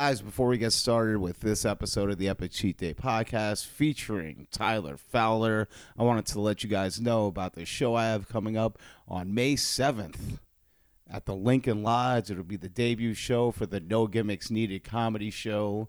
Guys, before we get started with this episode of the Epic Cheat Day podcast featuring Tyler Fowler, I wanted to let you guys know about the show I have coming up on May 7th at the Lincoln Lodge. It'll be the debut show for the No Gimmicks Needed comedy show.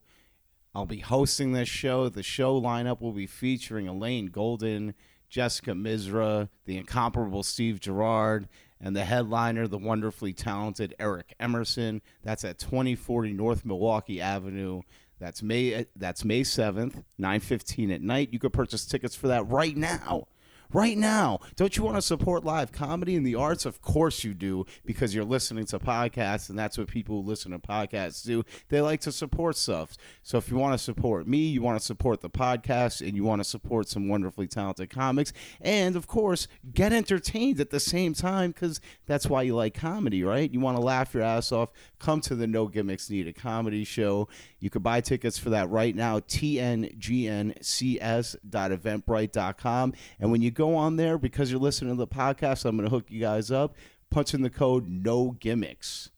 I'll be hosting this show. The show lineup will be featuring Elaine Golden, Jessica Misra, the incomparable Steve Gerard, and the headliner, the wonderfully talented Eric Emerson. That's at 2040 North Milwaukee Avenue. That's May that's May 7th, 9:15 at night. You could purchase tickets for that right now right now. Don't you want to support live comedy and the arts? Of course you do, because you're listening to podcasts, and that's what people who listen to podcasts do. They like to support stuff. So if you want to support me, you want to support the podcast, and you want to support some wonderfully talented comics, and of course, get entertained at the same time, because that's why you like comedy, right? You want to laugh your ass off. Come to the No Gimmicks Needed comedy show. You can buy tickets for that right now, tngncs.eventbrite.com. And when you go on there, because you're listening to the podcast, I'm going to hook you guys up. Punch in the code No Gimmicks.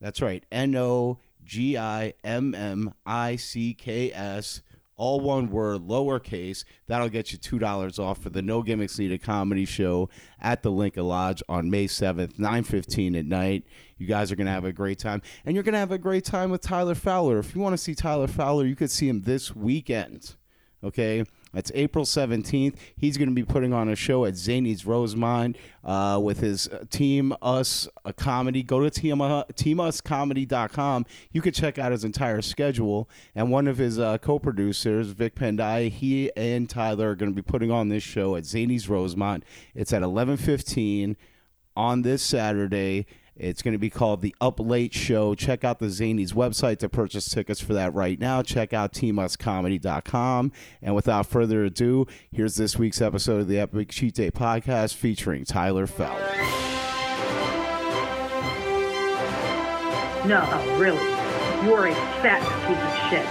That's right, N O G I M M I C K S all one word, lowercase. That'll get you two dollars off for the No Gimmicks Needed comedy show at the Lincoln Lodge on May seventh, nine fifteen at night. You guys are gonna have a great time, and you're gonna have a great time with Tyler Fowler. If you want to see Tyler Fowler, you could see him this weekend. Okay, that's April 17th. He's going to be putting on a show at Zanies Rosemont uh, with his uh, Team Us a Comedy. Go to team, uh, teamuscomedy.com. You can check out his entire schedule. And one of his uh, co producers, Vic Pendai, he and Tyler are going to be putting on this show at Zanies Rosemont. It's at 1115 on this Saturday. It's going to be called the Up Late Show. Check out the Zanies website to purchase tickets for that right now. Check out teamuscomedy.com. And without further ado, here's this week's episode of the Epic Cheat Day podcast featuring Tyler Fowler. No, really. You're a fat piece of shit.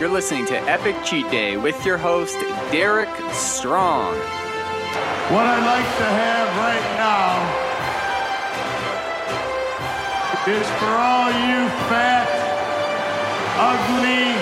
You're listening to Epic Cheat Day with your host, Derek Strong. What I'd like to have right now is for all you fat, ugly.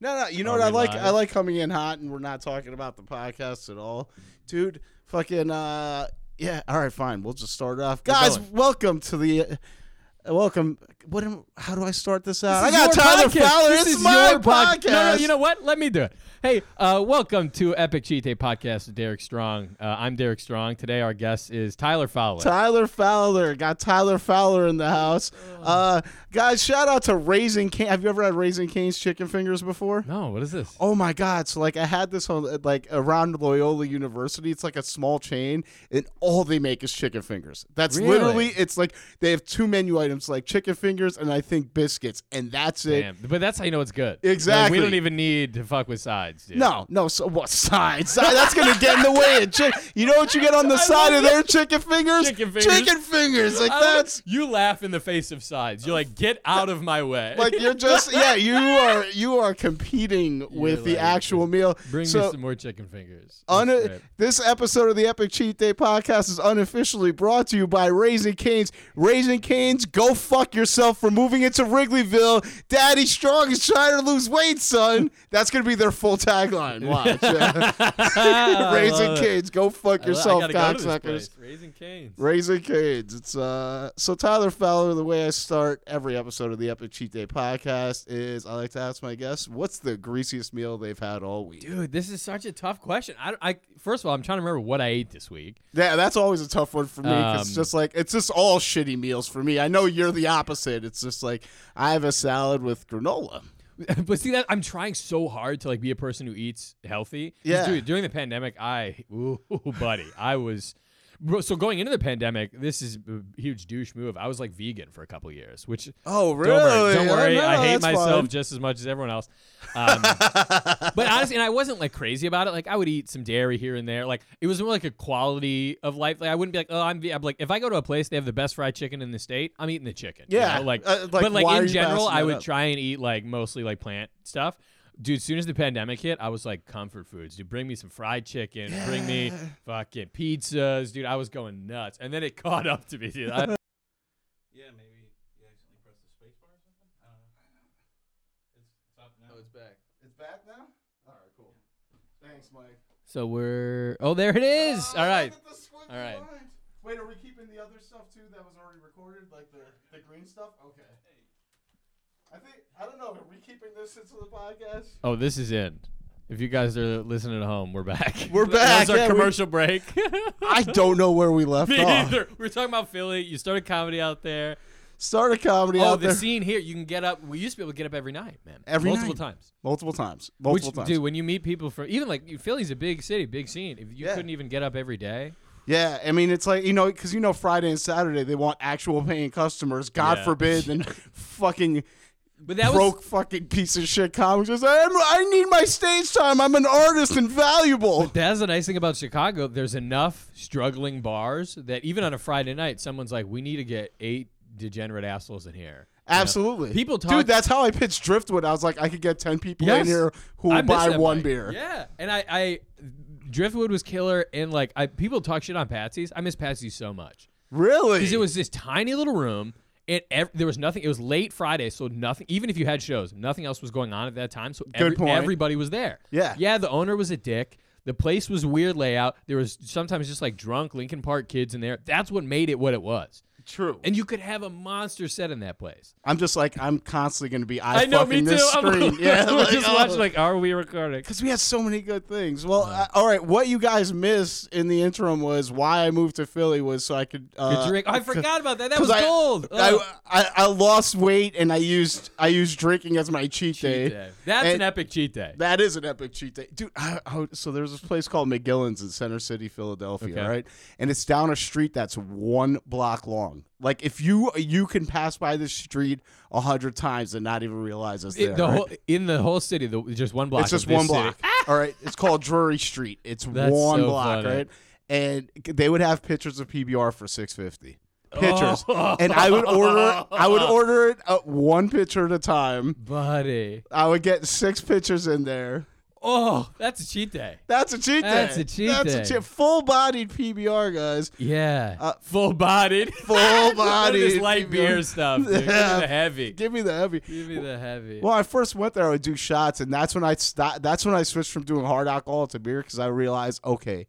No, no, you know what I like? I like coming in hot and we're not talking about the podcast at all. Dude, fucking uh yeah, all right, fine. We'll just start off. Guys, welcome to the uh, welcome. What am, how do I start this out? This I got Tyler podcast. Fowler. This, this is my your podcast. No, no, you know what? Let me do it. Hey, uh, welcome to Epic Cheat Day Podcast with Derek Strong. Uh, I'm Derek Strong. Today our guest is Tyler Fowler. Tyler Fowler. Got Tyler Fowler in the house. Uh, guys, shout out to Raising Cane. Have you ever had Raising Cane's chicken fingers before? No, what is this? Oh my god. So like I had this on uh, like around Loyola University. It's like a small chain and all they make is chicken fingers. That's really? literally it's like they have two menu items like chicken fingers and I think biscuits and that's Damn. it. But that's how you know it's good. Exactly. Like, we don't even need to fuck with sides dude. No, no. So what sides? That's gonna get in the way. Of chi- you know what you get on the side of their chicken fingers? Chicken fingers. Chicken fingers. Like I that's. You laugh in the face of sides. You're like, get out of my way. Like you're just yeah you are you are competing with the actual meal. Bring so, me some more chicken fingers. Un- this episode of the Epic Cheat Day podcast is unofficially brought to you by Raising Canes. Raising Canes, go fuck yourself for moving into Wrigleyville. Daddy Strong is trying to lose weight, son. That's gonna be their full tagline. Watch. Raising Canes, go fuck yourself, cocksuckers. Raising Canes. Raising Canes. It's uh. So Tyler Fowler, the way I start every episode of the Epic Cheat Day podcast is I like to ask my guests, what's the greasiest meal they've had all week? Dude, this is such a tough question. I, I first of all, I'm trying to remember what I ate this week. Yeah, that's always a tough one for me. Um, it's just like it's just all shitty meals for me. I know you're the opposite. It's just like I have a salad with granola. but see that I'm trying so hard to like be a person who eats healthy. Yeah. Dude, during the pandemic, I ooh, buddy, I was so going into the pandemic, this is a huge douche move. I was like vegan for a couple years, which oh really? Don't worry, don't worry. no, I hate myself fine. just as much as everyone else. Um, but honestly, and I wasn't like crazy about it. Like I would eat some dairy here and there. Like it was more like a quality of life. Like I wouldn't be like, oh, I'm, I'm like if I go to a place they have the best fried chicken in the state, I'm eating the chicken. Yeah, you know? like, uh, like, but like in general, I would up? try and eat like mostly like plant stuff dude, as soon as the pandemic hit, I was like, comfort foods, dude, bring me some fried chicken, yeah. bring me fucking pizzas, dude. I was going nuts. And then it caught up to me, dude. I- yeah, maybe you accidentally pressed the space bar or something? I don't know. It's, it's up now. Oh, it's back. It's back now? All right, cool. Thanks, Mike. So we're. Oh, there it is. Ah, uh, All right. All right. Wait, are we keeping the other stuff too that was already recorded, like the the green stuff? Okay. I think I don't know. Are we keeping this into the podcast? Oh, this is in. If you guys are listening at home, we're back. We're That back, was our yeah, we- commercial break. I don't know where we left Me off. neither. We were talking about Philly. You started comedy out there. Start a comedy out there. Oh, out the there scene here. You can get up. We used to be able to get up every night, man. Every multiple night. times. multiple times. Which, Multiple times. dude, when you meet people from even like Philly's a big city, big scene. If you Yeah. couldn't even get up every day, Yeah, I mean it's like you know because you know Friday and Saturday they want actual paying customers. God Yeah. forbid, and fucking but that broke was fucking piece of shit comics just I'm, I need my stage time. I'm an artist and valuable. that's the nice thing about Chicago. There's enough struggling bars that even on a Friday night, someone's like, "We need to get eight degenerate assholes in here." You know? Absolutely, People talk- dude. That's how I pitched Driftwood. I was like, I could get ten people in here who will buy one beer. Yeah, and I, I Driftwood was killer, and like I people talk shit on Patsy's. I miss Patsy's so much. Really? because it was this tiny little room and ev- there was nothing it was late friday so nothing even if you had shows nothing else was going on at that time so every, point. everybody was there. Yeah. yeah the owner was a dick. The place was weird layout. There was sometimes just like drunk lincoln park kids in there. That's what made it what it was true. and you could have a monster set in that place I'm just like I'm constantly going to be eye i know me fucking too this I'm, screen. yeah, like, just oh. watching like are we recording Because we had so many good things. Well, uh, all right. What you guys missed in the interim was why I moved to Philly was so I could. Uh, drink. Oh, I forgot about that. That was I, gold. I, Oh. I, I lost weight and I used I used drinking as my cheat, day. Cheat day. That's And an epic cheat day. That is an epic cheat day, dude. I, I, so there's this place called McGillin's in Center City, Philadelphia, Okay. right? And it's down a street that's one block long. Like if you you can pass by this street a hundred times and not even realize it's It- the right? whole, in the whole city, the, just one block. It's just one block. All right. It's called Drury Street. It's That's one so block, funny. right? And they would have pictures of PBR for six fifty. Pictures. Oh. And I would order I would order it uh, one picture at a time. buddy. I would get six pictures in there. Oh, that's a cheat day. That's a cheat day. That's a cheat That's day. a cheat. Full bodied PBR, guys. Yeah, Uh, full bodied, Full bodied. this light beer stuff. Dude. Give me the heavy. Give me the heavy. Give me the heavy. Well, I first went there. I would do shots, and that's when I st- That's when I switched from doing hard alcohol to beer because I realized, okay,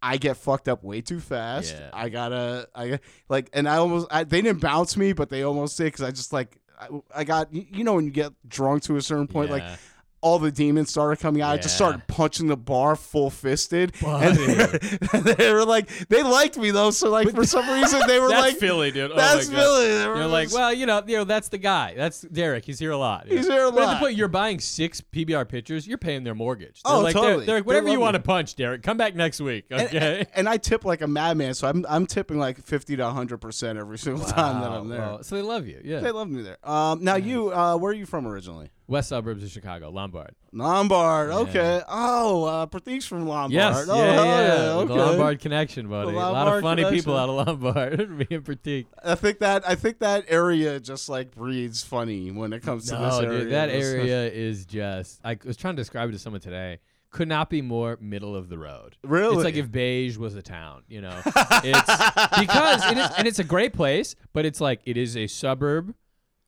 I get fucked up way too fast. Yeah. I gotta, I like, and I almost, I, they didn't bounce me, but they almost did because I just like, I, I got, you know, when you get drunk to a certain point, like Yeah. All the demons started coming out. I just started punching the bar full fisted, and they were, they were like, they liked me though. So like for some reason they were that's like, Philly, dude. Oh that's. Philly. They were You're like, well, you know, you know, that's the guy. That's Derek. He's here a lot. He's here a But at lot. the point you're buying six PBR pitchers. you're paying their mortgage. They're Oh, like, they're- totally. They're, like, They whatever you want to punch, Derek. Come back next week. And- Okay. And, and I tip like a madman, so I'm I'm tipping like fifty to hundred percent every single time that I'm there. Wow. So they love you. Yeah. They love me there. Um, now you, uh, where are you from originally? West suburbs of Chicago, Lombard. Lombard. Okay. Oh, uh, Pratik's from Lombard. Yes, Oh, yeah, hell yeah. Okay. The Lombard connection, buddy. The a lot of funny people out of Lombard. Me and Pratik. I think that I think that area just like breeds funny when it comes to this No, area. dude, that area is just. I was trying to describe it to someone today. Could not be more middle of the road. Really? It's like if Beige was a town, you know. It's because it is, and it's a great place, but it's like it is a suburb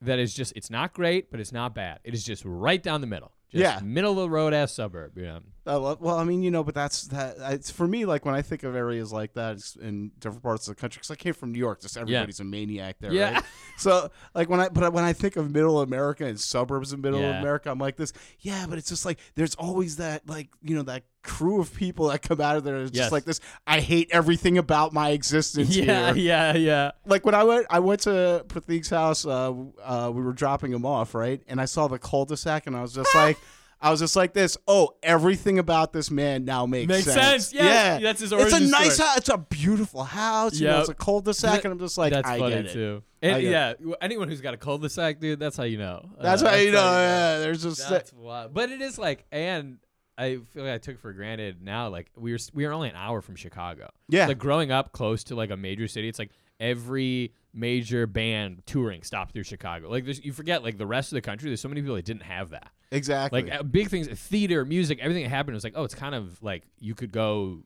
that is just. It's not great, but it's not bad. It is just right down the middle. Just Yeah. middle of the road ass suburb. Know. I love, well, I mean, you know, but that's that. It's for me. Like when I think of areas like that it's in different parts of the country, because I came from New York, just everybody's a maniac there, Yeah. right? So, like when I, but when I think of Middle America and suburbs of Middle Yeah. America, I'm like this. Yeah, but it's just like there's always that, like you know, that crew of people that come out of there. It's Yes. just like this. I hate everything about my existence Yeah, here. yeah, yeah. Like when I went, I went to Pratik's house. Uh, uh, we were dropping him off, right? And I saw the cul-de-sac, and I was just like. I was just like this. Oh, everything about this man now makes, Makes sense. Yes. Yeah, That's his Origin It's a nice story. house. It's a beautiful house. You know, it's a cul-de-sac, and I'm just like, that's I funny get it. too. I And, get yeah, w- anyone who's got a cul-de-sac, dude, that's how you know. That's Uh, how you know. how Yeah, there's just That's wild. But it is like, and I feel like I took for granted now. Like we were, we were only an hour from Chicago. Yeah. Like growing up close to like a major city, it's like every major band touring stopped through Chicago. Like there's, you forget like the rest of the country. There's so many people that didn't have that. exactly. Like uh, big things, theater, music, everything that happened was like, oh, it's kind of like you could go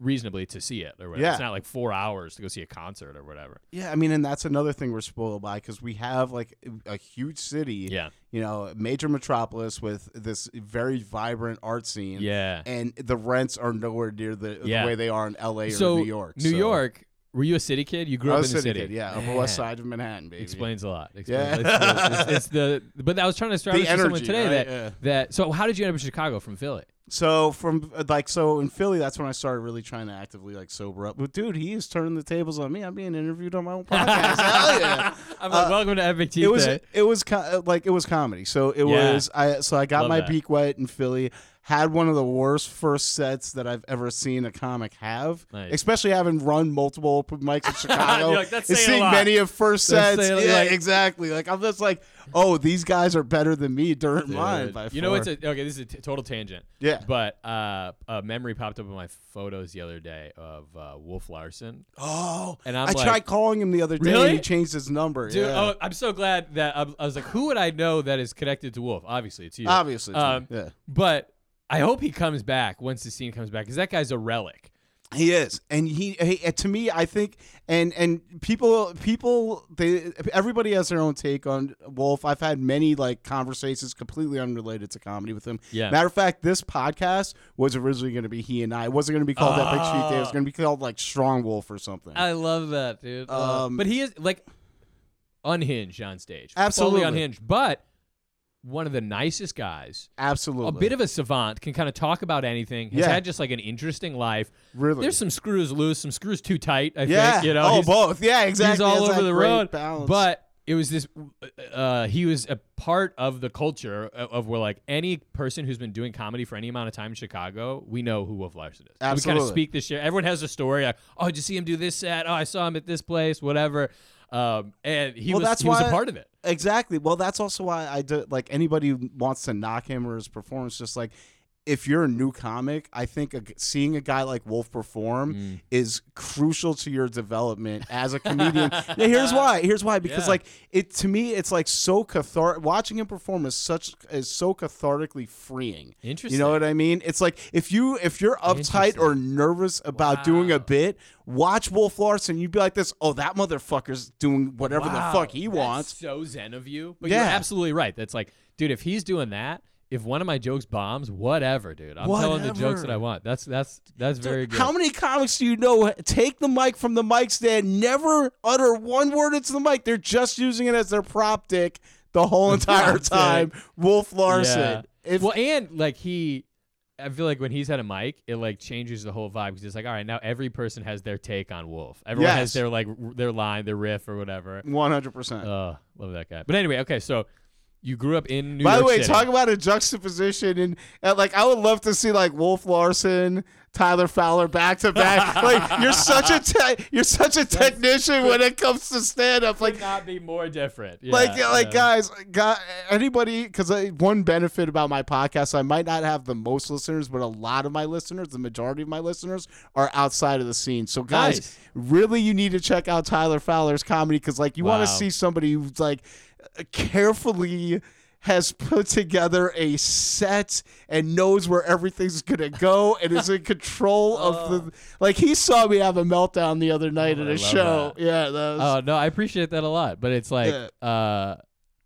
reasonably to see it or whatever. Yeah. It's not like four hours to go see a concert or whatever. Yeah, I mean, and that's another thing we're spoiled by because we have like a huge city, Yeah. you know, major metropolis with this very vibrant art scene. Yeah. and the rents are nowhere near the, Yeah. the way they are in L.A. so or New York. New so- York. Were you a city kid? You grew up in the city. kid, yeah, Upper West Side of Manhattan, baby. Explains a lot. Yeah. It's, the, it's, it's the. But I was trying to establish The to someone energy, today right? that Yeah. that. So how did you end up in Chicago from Philly? So from uh, like so in Philly, that's when I started really trying to actively like sober up. But dude, he is turning the tables on me. I'm being interviewed on my own podcast. Hell yeah! I'm like, welcome to Epic Teeth Uh, it was Day. it was co- like it was comedy. So it Yeah. was I so I got Love my that. beak wet in Philly. Had one of the worst first sets that I've ever seen a comic have, Nice. especially having run multiple open mics in Chicago. Like, "That's and seeing many of first sets. yeah, like- exactly. Like I'm just like, oh, these guys are better than me during mine. By you know what's a, okay? This is a t- total tangent. Yeah. But uh, a memory popped up in my photos the other day of uh, Wolf Larson. Oh, And I'm I like- tried calling him the other day, Really? and he changed his number. Dude, yeah. oh, I'm so glad that I, I was like, who would I know that is connected to Wolf? Obviously, it's you. Obviously, it's Um, yeah. But I hope he comes back once the scene comes back because that guy's a relic. He is, and he, he to me, I think, and and people, people, they, everybody has their own take on Wolf. I've had many like conversations completely unrelated to comedy with him. Yeah. Matter of fact, this podcast was originally going to be he and I. It wasn't going to be called Epic Cheat Day. It was going to be called like Strong Wolf or something. I love that, dude. Um, but he is like unhinged on stage. Absolutely. Unhinged. But one of the nicest guys. Absolutely, A bit of a savant, can kind of talk about anything. Has Yeah. had just like an interesting life. really. There's some screws loose, some screws too tight. I yeah. think you know. oh, both. Yeah, exactly. He's all It's over the road. balance. But it was this. Uh, he was a part of the culture of, of where like any person who's been doing comedy for any amount of time in Chicago, we know who Wolf Larson is. And We kind of speak this shit. Everyone has a story. Like, oh, did you see him do this set? Oh, I saw him at this place. Whatever. Um, and he Well, was that's he was a part of it. Exactly. Well, that's also why I do like anybody who wants to knock him or his performance. Just like if you're a new comic, I think a, seeing a guy like Wolf perform Mm. is crucial to your development as a comedian. Now, here's why. Here's why. Because Yeah. like it to me, it's like so cathartic. Watching him perform is such is so cathartically freeing. Interesting. You know what I mean? It's like if you if you're uptight or nervous about doing a bit, watch Wolf Larson. You'd be like this. Oh, that motherfucker's doing whatever Wow, the fuck he that's wants. So zen of you. But Yeah. you're absolutely right. That's like, dude, if he's doing that, if one of my jokes bombs, whatever, dude. I'm telling the jokes that I want. That's that's that's very good. How many comics do you know take the mic from the mic stand, never utter one word into the mic? They're just using it as their prop dick the whole entire time. Wolf Larson. Yeah. If, well, and like he, I feel like when he's had a mic, it like changes the whole vibe because it's like, all right, now every person has their take on Wolf. Everyone has their like r- their line, their riff, or whatever. 100%. Uh, love that guy. But anyway, okay, so you grew up in New York. By York the way, City. talk about a juxtaposition and, and like I would love to see like Wolf Larson, Tyler Fowler back to back. Like you're such a te- you're such a technician when it comes to stand up. Like not be more different. Yeah, like like yeah. guys got anybody because one benefit about my podcast i might not have the most listeners but a lot of my listeners the majority of my listeners are outside of the scene so guys Nice. really you need to check out tyler fowler's comedy because like you want to see somebody who's like carefully has put together a set and knows where everything's gonna go and is in control of the like he saw me have a meltdown the other night Oh, at I a show that. yeah that was, Oh no, I appreciate that a lot. But it's like, uh,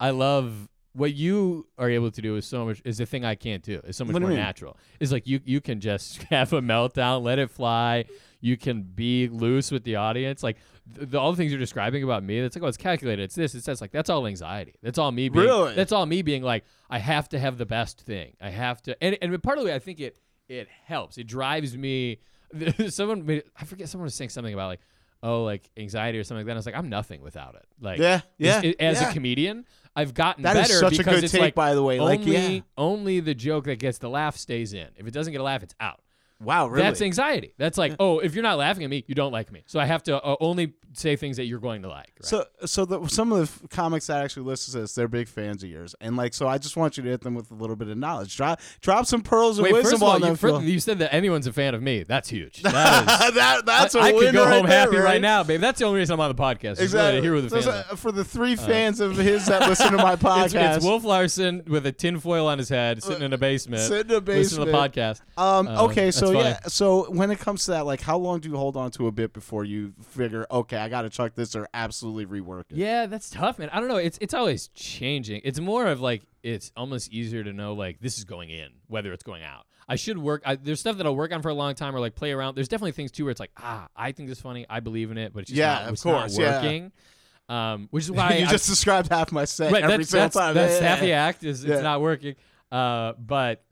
I love what you are able to do is so much is the thing I can't do. Is so much What more natural. It's like you you can just have a meltdown, let it fly. You can be loose with the audience. Like the, the, all the things you're describing about me, that's like, oh, it's calculated. It's this. It's that. Like that's all anxiety. That's all me being. Really? That's all me being like, I have to have the best thing. I have to, and and part of the way I think it it helps. It drives me. Someone made, I forget. Someone was saying something about like, oh, like anxiety or something like that. I was like, I'm nothing without it. Like, Yeah, as- yeah, As yeah. a comedian, I've gotten That is better such a because good it's take, like by the way. Like, yeah. only the joke that gets the laugh stays in. If it doesn't get a laugh, it's out. Wow really That's anxiety. That's like, oh, if you're not laughing at me, you don't like me. So I have to uh, only say things that you're going to like. Right? So, so the, some of the f- comics that actually listen to this, they're big fans of yours, and like, so I just want you to hit them with a little bit of knowledge. Drop, drop some pearls of Wait, wisdom first of all, on you, them. you said that anyone's a fan of me. That's huge. That is. that, that's a I, could go right home there, happy right? right now, babe. That's the only reason I'm on the podcast. really Exactly. who the So, so, for the three fans of his that listen to my podcast, it's Wolf Larson with a tinfoil on his head, sitting in a basement, Sitting in a basement, listening to the podcast. Um, Uh, okay, so so funny. yeah, so when it comes to that, like, how long do you hold on to a bit before you figure, okay, I got to chuck this or absolutely rework it? Yeah, that's tough, man. I don't know. It's it's always changing. It's more of like it's almost easier to know like this is going in, whether it's going out. I should work. I, there's stuff that I'll work on for a long time or like play around. There's definitely things too where it's like ah, I think this is funny. I believe in it, but it's just Yeah, not, of it's not course, yeah. working. Um, which is why you I- just described half my set right, every that's, single that's, time. That's Yeah, half the act is Yeah. it's not working. Uh, but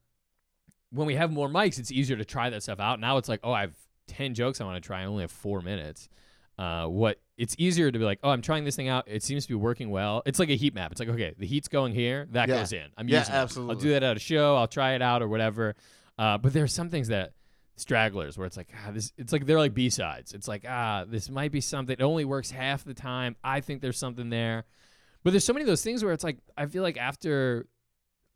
when we have more mics, it's easier to try that stuff out. Now it's like, oh, I have ten jokes I want to try. I only have four minutes. Uh, what it's easier to be like, oh, I'm trying this thing out. It seems to be working well. It's like a heat map. It's like, okay, the heat's going here. That Yeah. goes in. I'm Yeah, using it. I'll do that at a show. I'll try it out or whatever. Uh, but there's some things that stragglers where it's like ah this it's like they're like b-sides it's like ah this might be something it only works half the time i think there's something there but there's so many of those things where it's like I feel like after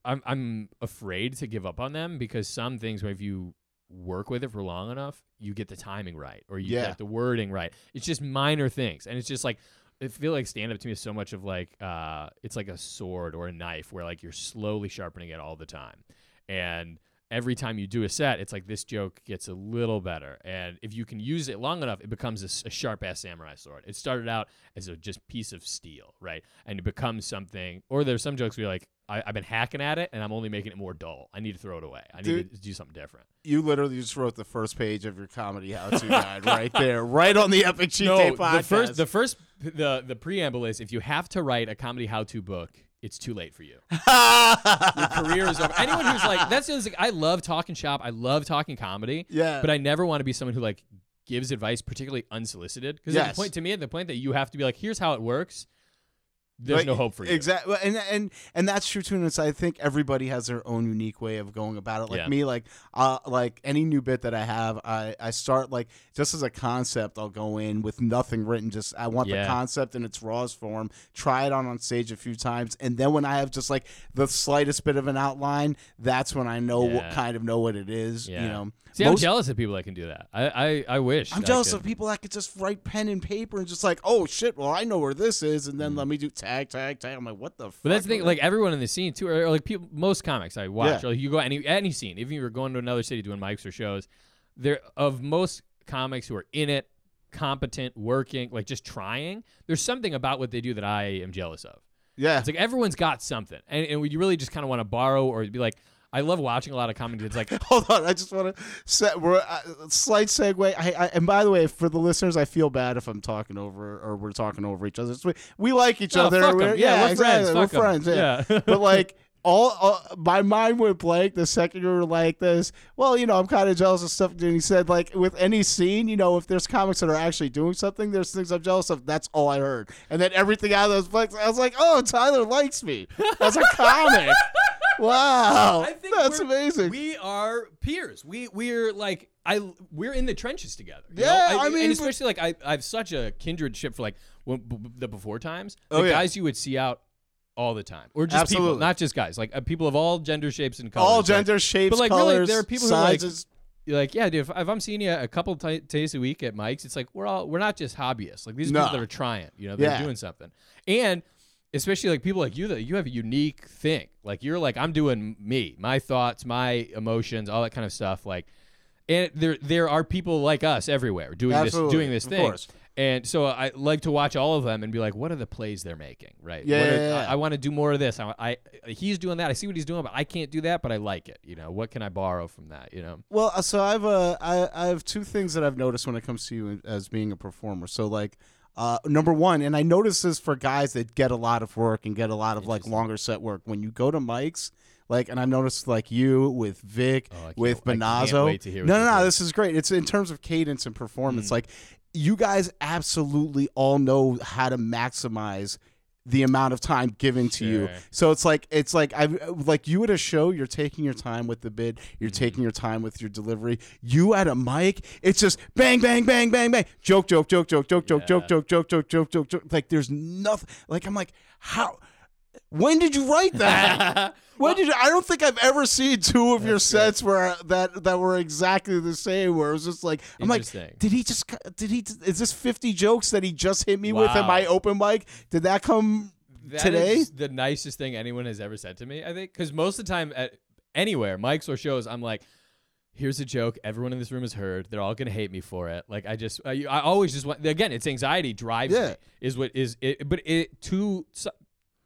I'm I'm afraid to give up on them because some things where if you work with it for long enough, you get the timing right or you Yeah. get the wording right. It's just minor things. And it's just like I feel like stand up to me is so much of like uh it's like a sword or a knife where like you're slowly sharpening it all the time. And every time you do a set, it's like this joke gets a little better. And if you can use it long enough, it becomes a sharp ass samurai sword. It started out as a just piece of steel, right? And it becomes something. Or there's some jokes where you're like, I, I've been hacking at it, and I'm only making it more dull. I need to throw it away. I need Dude. to do something different. You literally just wrote the first page of your comedy how-to guide right there, right on the Epic Cheat Day podcast. the first, the first, the the preamble is if you have to write a comedy how-to book, it's too late for you. Your career is over. Anyone who's like, that's the thing. I love talking shop. I love talking comedy. Yeah. But I never want to be someone who like gives advice, particularly unsolicited. Because Yes. the point to me, at the point that you have to be like, here's how it works. There's Like, no hope for you. Exactly, and and and that's true too. And it's, I think everybody has their own unique way of going about it. Like Yeah. me, like uh, like any new bit that I have, I I start like just as a concept. I'll go in with nothing written. Just I want the concept in its rawest form. Try it on on stage a few times, and then when I have just like the slightest bit of an outline, that's when I know what kind of know what it is. Yeah. You know, See, I'm Most- jealous of people that can do that. I I, I wish. I'm I jealous could. of people that could just write pen and paper and just like, oh shit, well I know where this is, and then Mm. let me do tag, tag, tag. I'm like, what the? But that's the thing, like everyone in the scene too, or, or, like people, most comics I watch, Yeah. or like you go any any scene, even if you're going to another city doing mics or shows, there of most comics who are in it, competent, working, like just trying. There's something about what they do that I am jealous of. yeah. It's like everyone's got something, and, and you really just kind of want to borrow or be like. I love watching a lot of comedy. It's like Hold on, I just want to set. We're uh, slight segue. I, I, and by the way, for the listeners, I feel bad if I'm talking over or we're talking over each other. We, we like each No, other. We're- Yeah, we're exactly. friends. We're 'em. friends. Yeah. Yeah. but like all, my mind went blank the second you were like this. Well, you know, I'm kind of jealous of stuff. And he said like with any scene, you know, if there's comics that are actually doing something, there's things I'm jealous of. That's all I heard. And then everything out of those blanks, I was like, oh, Tyler likes me as a comic. Wow, I think that's amazing. We are peers. We we're like I we're in the trenches together. you Yeah, know? I mean, and but- especially like I I have such a kindred ship for like when, b- b- the before times. The Oh, yeah. guys you would see out all the time, or just people, Absolutely. not just guys, like uh, people of all gender shapes and colors. all like- gender shapes, but like colors, really, there are people who like you're like, yeah, dude. If, if I'm seeing you a couple t- days a week at mics, it's like we're all we're not just hobbyists. Like these are No. people that are trying. You know, they're Yeah. doing something. And especially like people like you that you have a unique thing. Like you're like I'm doing me, my thoughts, my emotions, all that kind of stuff. Like, and there there are people like us everywhere doing Absolutely, this doing this of thing. course. And so I like to watch all of them and be like, what are the plays they're making, right? Yeah, are- yeah, yeah. I, I want to do more of this. I, I he's doing that. I see what he's doing, but I can't do that. But I like it. You know, what can I borrow from that? You know. Well, uh, so I've uh, I, I have two things that I've noticed when it comes to you as being a performer. So like, uh, number one, and I notice this for guys that get a lot of work and get a lot of like longer set work. When you go to mics, like, and I've noticed like you with Vic, Oh, I with I Benazzo. no, no, no, this is great. It's in terms of cadence and performance. Mm. Like, you guys absolutely all know how to maximize the amount of time given to you. So it's like it's like I like you at a show, you're taking your time with the bid, you're Mm-hmm. taking your time with your delivery. You at a mic, it's just bang, bang, bang, bang, bang, joke, joke, joke, joke, joke, joke, joke, joke, joke, joke, joke, joke, joke. Like there's nothing. Like I'm like, how? When did you write that? When did you, I don't think I've ever seen two of your sets where that that were exactly the same. Where it was just like I'm like, did he just did he? Is this 50 jokes that he just hit me with at Wow. my open mic? Did that come That today? the nicest thing anyone has ever said to me. I think because most of the time at anywhere, mics or shows, I'm like, here's a joke everyone in this room has heard. They're all gonna hate me for it. Like I just, I, I always just want. Again, it's anxiety drives Yeah. me. Is what is it? But it too.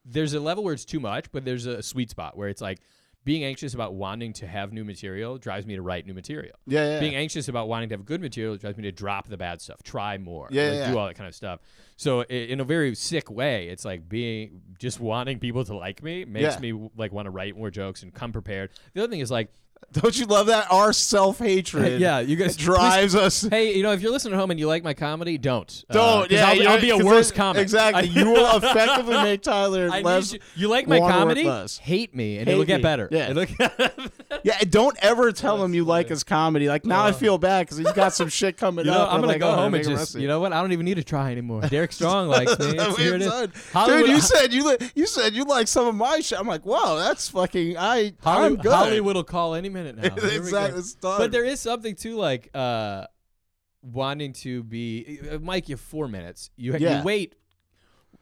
There's a level where it's too much, but there's a sweet spot where it's like being anxious about wanting to have new material drives me to write new material. Yeah, yeah. Being anxious about wanting to have good material drives me to drop the bad stuff, try more, Yeah, like, yeah, do all that kind of stuff. So in a very sick way, it's like being just wanting people to like me makes Yeah. me like want to write more jokes and come prepared. The other thing is like, Don't you love that? Our self hatred. yeah, you guys drives us. Hey, you know, if you're listening at home and you like my comedy, don't. Uh, Don't. 'cause yeah, I'll, be- I'll be a worse comic. Exactly. You will effectively make Tyler I less. you, you like my comedy? less. Hate me, and Hate it'll get better. Yeah. It'll- Yeah, don't ever tell him you like his comedy. Like now, I feel bad because he's got some shit coming You know, up. I'm gonna like, go oh, home and just, you know what? I don't even need to try anymore. Derek Strong likes me. Here it is. Dude, you said you you said you like some of my shit. I'm like, wow, that's fucking. I I'm good. Hollywood will call any minute now. Exactly. But there is something to like uh, wanting to be uh, Mike. You have four minutes. You Yeah. you wait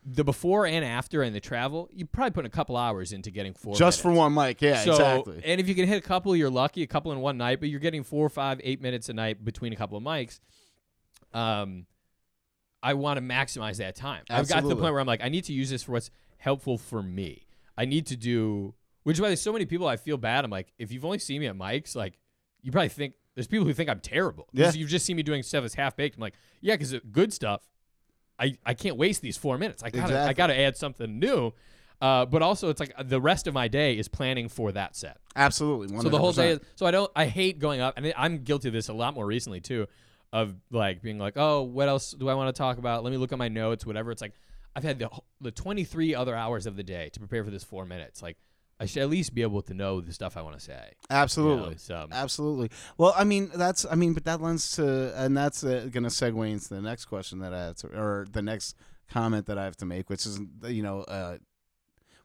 the before and after and the travel. You probably put a couple hours into getting four. just for minutes. one mic. Yeah, so, exactly. And if you can hit a couple, you're lucky. A couple in one night, but you're getting four, five, eight minutes a night between a couple of mics. Um, I want to maximize that time. I've got to the Absolutely. point where I'm like, I need to use this for what's helpful for me. I need to do, which is why there's so many people I feel bad. I'm like, if you've only seen me at mics, like, you probably think there's people who think I'm terrible. Yeah. You've just seen me doing stuff that's half baked. I'm like, yeah, because good stuff. I, I can't waste these four minutes. I gotta I gotta add something new. Uh, but also, it's like the rest of my day is planning for that set. Absolutely. 100%. So the whole day is. So I don't. I hate going up, and I'm guilty of this a lot more recently too, of like being like, oh, what else do I want to talk about? Let me look at my notes, whatever. It's like I've had the the 23 other hours of the day to prepare for this four minutes. Like I should at least be able to know the stuff I want to say. Absolutely. You know, so Absolutely. Well, I mean, that's I mean, but that lends to, and that's uh, going to segue into the next question that I have to, or the next comment that I have to make, which is, you know, uh,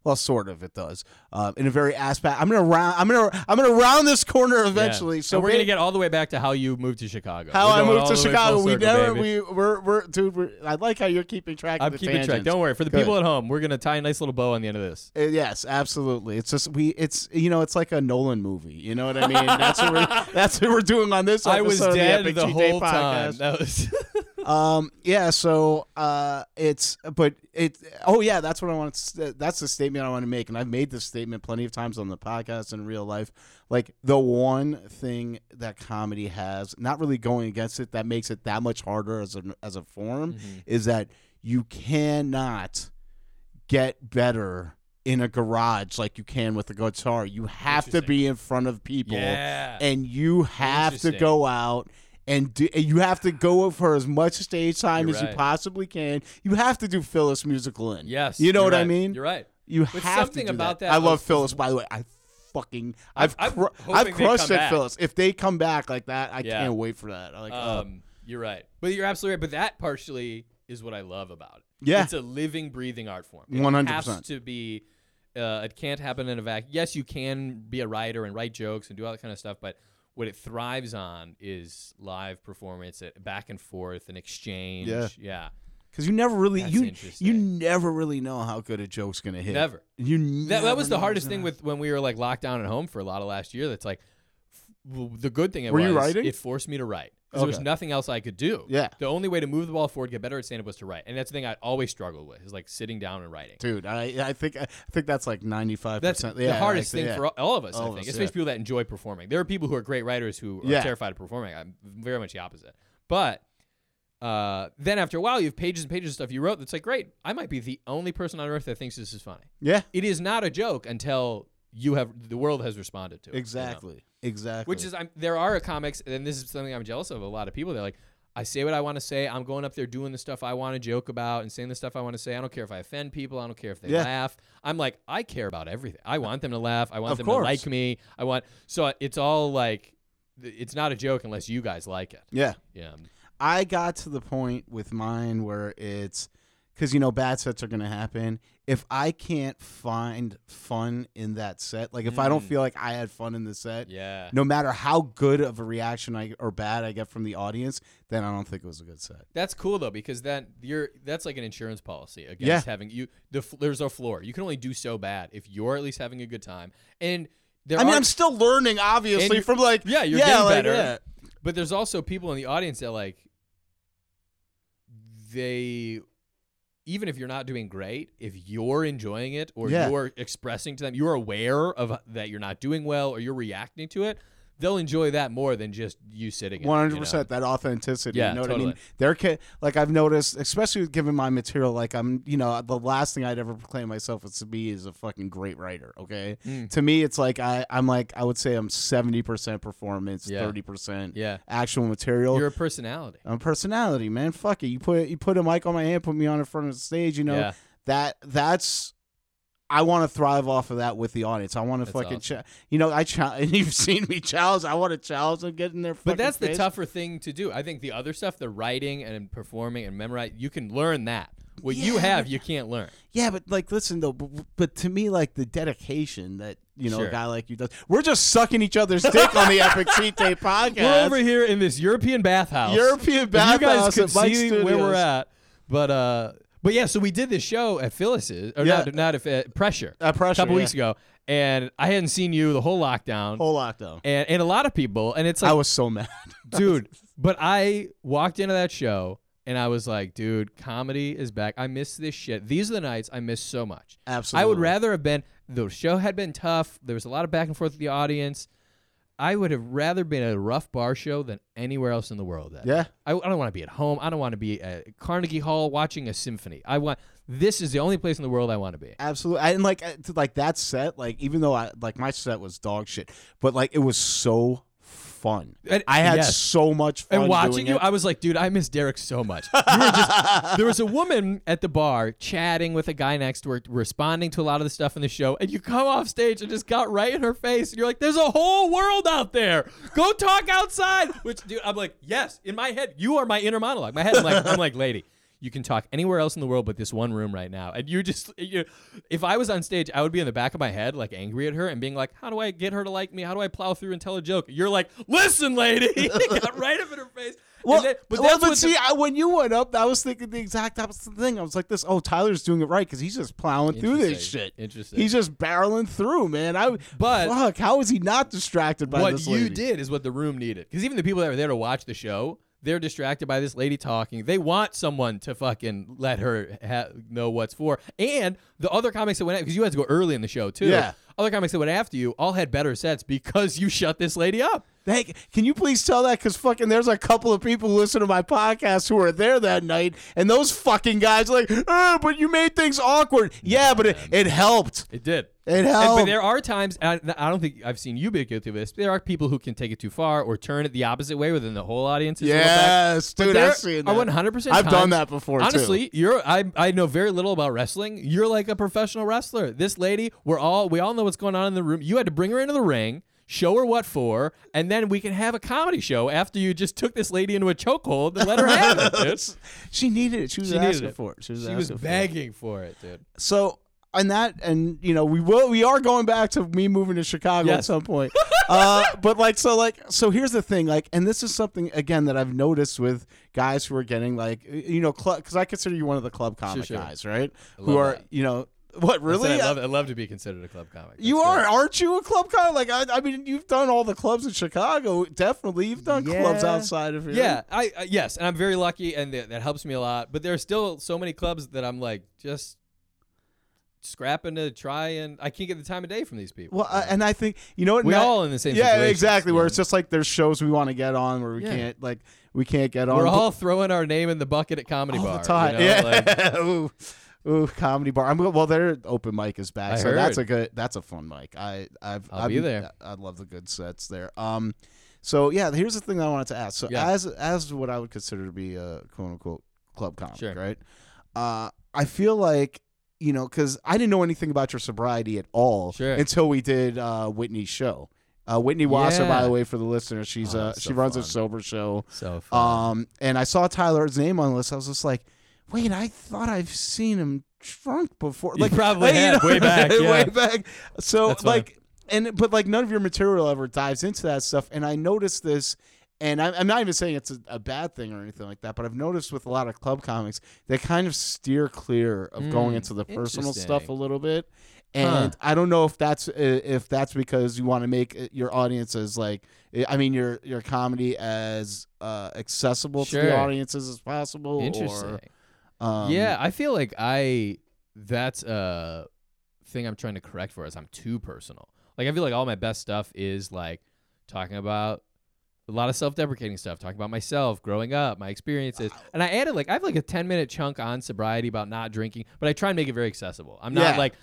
well, sort of, it does, uh, in a very aspect. I'm gonna round, I'm gonna, I'm gonna round this corner eventually. Yeah. So And we're gonna get all the way back to how you moved to Chicago. how I moved to Chicago. full We circle, never, baby. we, we're, we're, dude. We're, I like how you're keeping track. I'm of the keeping track. Don't worry. For the Good. people at home, we're gonna tie a nice little bow on the end of this. Uh, yes, absolutely. It's just we. It's you know, it's like a Nolan movie. You know what I mean? That's what we're. That's what we're doing on this. I was dead the Day whole time. podcast. That was. Um. Yeah. So. Uh. It's. But it. Oh yeah. That's what I want. To, that's the statement I want to make, and I've made this statement plenty of times on the podcast and in real life. Like the one thing that comedy has, not really going against it, that makes it that much harder as a as a form, Mm-hmm. is that you cannot get better in a garage like you can with a guitar. You have to be in front of people Yeah. and you have to go out and do, and you have to go for as much stage time You're as right. you possibly can. You have to do Phyllis' Musical Inn. Yes. You know what I mean? You're right. You But have something to do about that. that I love Phyllis by the way. I fucking I've I'm cru- I've crushed at back. Phyllis. If they come back like that, I Yeah. can't wait for that. I like oh. Um, you're right, but you're absolutely right. But that partially is what I love about it. Yeah. it's a living, breathing art form. 100%. has to be. Uh, it can't happen in a vacuum. Yes, you can be a writer and write jokes and do all that kind of stuff, but what it thrives on is live performance, uh, back and forth, and exchange. Yeah. yeah. Because you never really That's you you never really know how good a joke's gonna hit. Never. You That, that was the hardest thing with when we were like locked down at home for a lot of last year. That's like the good thing it Were was you writing? it forced me to write. 'Cause There was nothing else I could do. Yeah. The only way to move the ball forward, get better at stand up was to write. And that's the thing I always struggled with is like sitting down and writing. Dude, I I think I think that's like ninety five That's percent. the hardest thing for all- all of us, All I think, us, especially yeah. people that enjoy performing. There are people who are great writers who are Yeah. terrified of performing. I'm very much the opposite. But uh, then after a while, you have pages and pages of stuff you wrote that's like, great, I might be the only person on earth that thinks this is funny. Yeah, It is not a joke until you have the world has responded to it. you know? exactly, exactly. Which is, I'm, there are comics, and this is something I'm jealous of. A lot of people, they're like, I say what I want to say. I'm going up there doing the stuff I want to joke about and saying the stuff I want to say. I don't care if I offend people. I don't care if they Yeah. laugh. I'm like, I care about everything. I want them to laugh. I want Of them course. to like me. I want so it's all like, it's not a joke unless you guys like it. yeah. Yeah. I got to the point with mine where it's because you know bad sets are gonna happen. If I can't find fun in that set, like if I don't Mm. feel like I had fun in the set, Yeah. no matter how good of a reaction I or bad I get from the audience, then I don't think it was a good set. That's cool though because then you're that's like an insurance policy against Yeah. having you. The there's a floor. You can only do so bad if you're at least having a good time. And there I mean, I'm still learning, obviously, from like yeah, you're yeah, getting like, better. yeah. But there's also people in the audience that like they even if you're not doing great, if you're enjoying it or Yeah. you're expressing to them, you're aware of that you're not doing well or you're reacting to it, they'll enjoy that more than just you sitting. in it, One hundred percent that authenticity. Yeah, you know what I mean. totally. There can like I've noticed, especially given my material. Like I'm, you know, the last thing I'd ever proclaim myself as to be is a fucking great writer. Okay, Mm. to me, it's like I, I'm like I would say I'm seventy percent performance, Yeah. thirty percent Yeah. actual material. You're a personality. I'm a personality, man. Fuck it. You put you put a mic on my hand, put me on in front of the stage. You know Yeah. that that's. I want to thrive off of that with the audience. I want to That's fucking, awesome. cha- you know, I cha- and you've seen me challenge. I want to challenge them, get in their. But that's the tougher thing to do. I think the other stuff, the writing and performing and memorizing, you can learn that. What you have, you can't learn. Yeah, but like, listen though, but, but to me, like the dedication that you know Sure. a guy like you does, we're just sucking each other's dick on the Epic Cheat Day podcast. We're over here in this European bathhouse. European bathhouse. you guys could see where we're at, but uh, but yeah. So we did this show at Phyllis's, or Yeah. not, not at uh, Pressure, At Pressure, a couple yeah. weeks ago, and I hadn't seen you the whole lockdown, Whole lockdown. and and a lot of people, and it's like, I was so mad. dude. But I walked into that show. And I was like, dude, comedy is back. I miss this shit. These are the nights I miss so much. Absolutely. I would rather have been the show had been tough. There was a lot of back and forth with the audience. I would have rather been at a rough bar show than anywhere else in the world. That Yeah. I, I don't want to be at home. I don't want to be at Carnegie Hall watching a symphony. I want this is the only place in the world I want to be. Absolutely, and like to, like that set, like even though I like my set was dog shit, but like it was so fun. And- I had yes. so much fun And watching you, it. I was like, dude, I miss Derek so much. You were just, there was a woman at the bar chatting with a guy next to her, responding to a lot of the stuff in the show, and you come off stage and just got right in her face, and you're like, "There's a whole world out there. Go talk outside." Which, dude, I'm like, yes, in my head, you are my inner monologue. My head, I'm like, I'm like, lady. You can talk anywhere else in the world but this one room right now. And you just, you, if I was on stage, I would be in the back of my head, like angry at her and being like, how do I get her to like me? How do I plow through and tell a joke? You're like, listen, lady. Got right up in her face. Well, then- but well, but what see, the- I, when you went up, I was thinking the exact opposite thing. I was like, "This, oh, Tyler's doing it right because he's just plowing through this shit. Interesting. He's just barreling through, man. I, But- fuck, how is he not distracted by what this you did is what the room needed. Because even the people that were there to watch the show, they're distracted by this lady talking. They want someone to fucking let her ha- know what's for. And the other comics that went because you had to go early in the show too. Yeah. Other comics that went after you all had better sets because you shut this lady up. Hey, can you please tell that? Because fucking, there's a couple of people who listen to my podcast who were there that night, and those fucking guys are like, oh, but you made things awkward. Yeah, but it, it helped. It did. It helped. but there are times, and I I don't think I've seen you be guilty of this. But There are people who can take it too far or turn it the opposite way within the whole audience. is. Yes, dude, I've seen that. 100% I've done that before, too. Honestly, you're I I know very little about wrestling. You're like a professional wrestler. This lady, we're all we all know what's going on in the room. You had to bring her into the ring, show her what for, and then we can have a comedy show after you just took this lady into a chokehold and let her have it, dude. She needed it. She was She asking it. for it. She was, She was for it. begging for it, dude. So and that and you know we will we are going back to me moving to Chicago at some point. uh, but like so like so here's the thing like and this is something again that I've noticed with guys who are getting like you know because I consider you one of the club comic sure. guys right who are that. you know what really I love, I love to be considered a club comic. you are, great. aren't you a club comic? Like I, I mean, you've done all the clubs in Chicago. Definitely, you've done clubs outside of here. Yeah, I uh, yes, and I'm very lucky, and that, that helps me a lot. But there are still so many clubs that I'm like just scrapping to try, and I can't get the time of day from these people. Well, uh, and I think you know what we all in the same. Yeah, exactly. Where it's just like there's shows we want to get on where we Yeah. can't like we can't get on. we're all throwing our name in the bucket at comedy all bar. the time. you know, yeah. like- ooh, ooh, comedy bar. I'm well. Their open mic is back, I so that's a good. That's a fun mic. I I've I'll I've be there. I love the good sets there. Um, so yeah, here's the thing I wanted to ask. So Yeah. as as what I would consider to be a quote unquote club comic, Sure. right? Uh, I feel like. You know, because I didn't know anything about your sobriety at all Sure. until we did uh, Whitney's show. Uh, Whitney Wasser, by the way, for the listeners, she's Oh, uh, she so runs a sober show. so fun. Um, and I saw Tyler's name on the list. I was just like, wait, I thought I've seen him drunk before. You Like probably like, have, way back, way back. So like, and but like none of your material ever dives into that stuff. And I noticed this, and I'm, I'm not even saying it's a, a bad thing or anything like that, but I've noticed with a lot of club comics, they kind of steer clear of going Mm, into the personal stuff a little bit. Huh. And I don't know if that's uh, if that's because you want to make uh, your audience as like I mean your your comedy as uh, accessible to the audiences as possible. Interesting. Or, um, yeah, I feel like I that's a thing I'm trying to correct for is I'm too personal. Like I feel like all my best stuff is like talking about a lot of self-deprecating stuff, talking about myself, growing up, my experiences. And I added like I have like a 10-minute chunk on sobriety about not drinking, but I try and make it very accessible. I'm not Yeah. like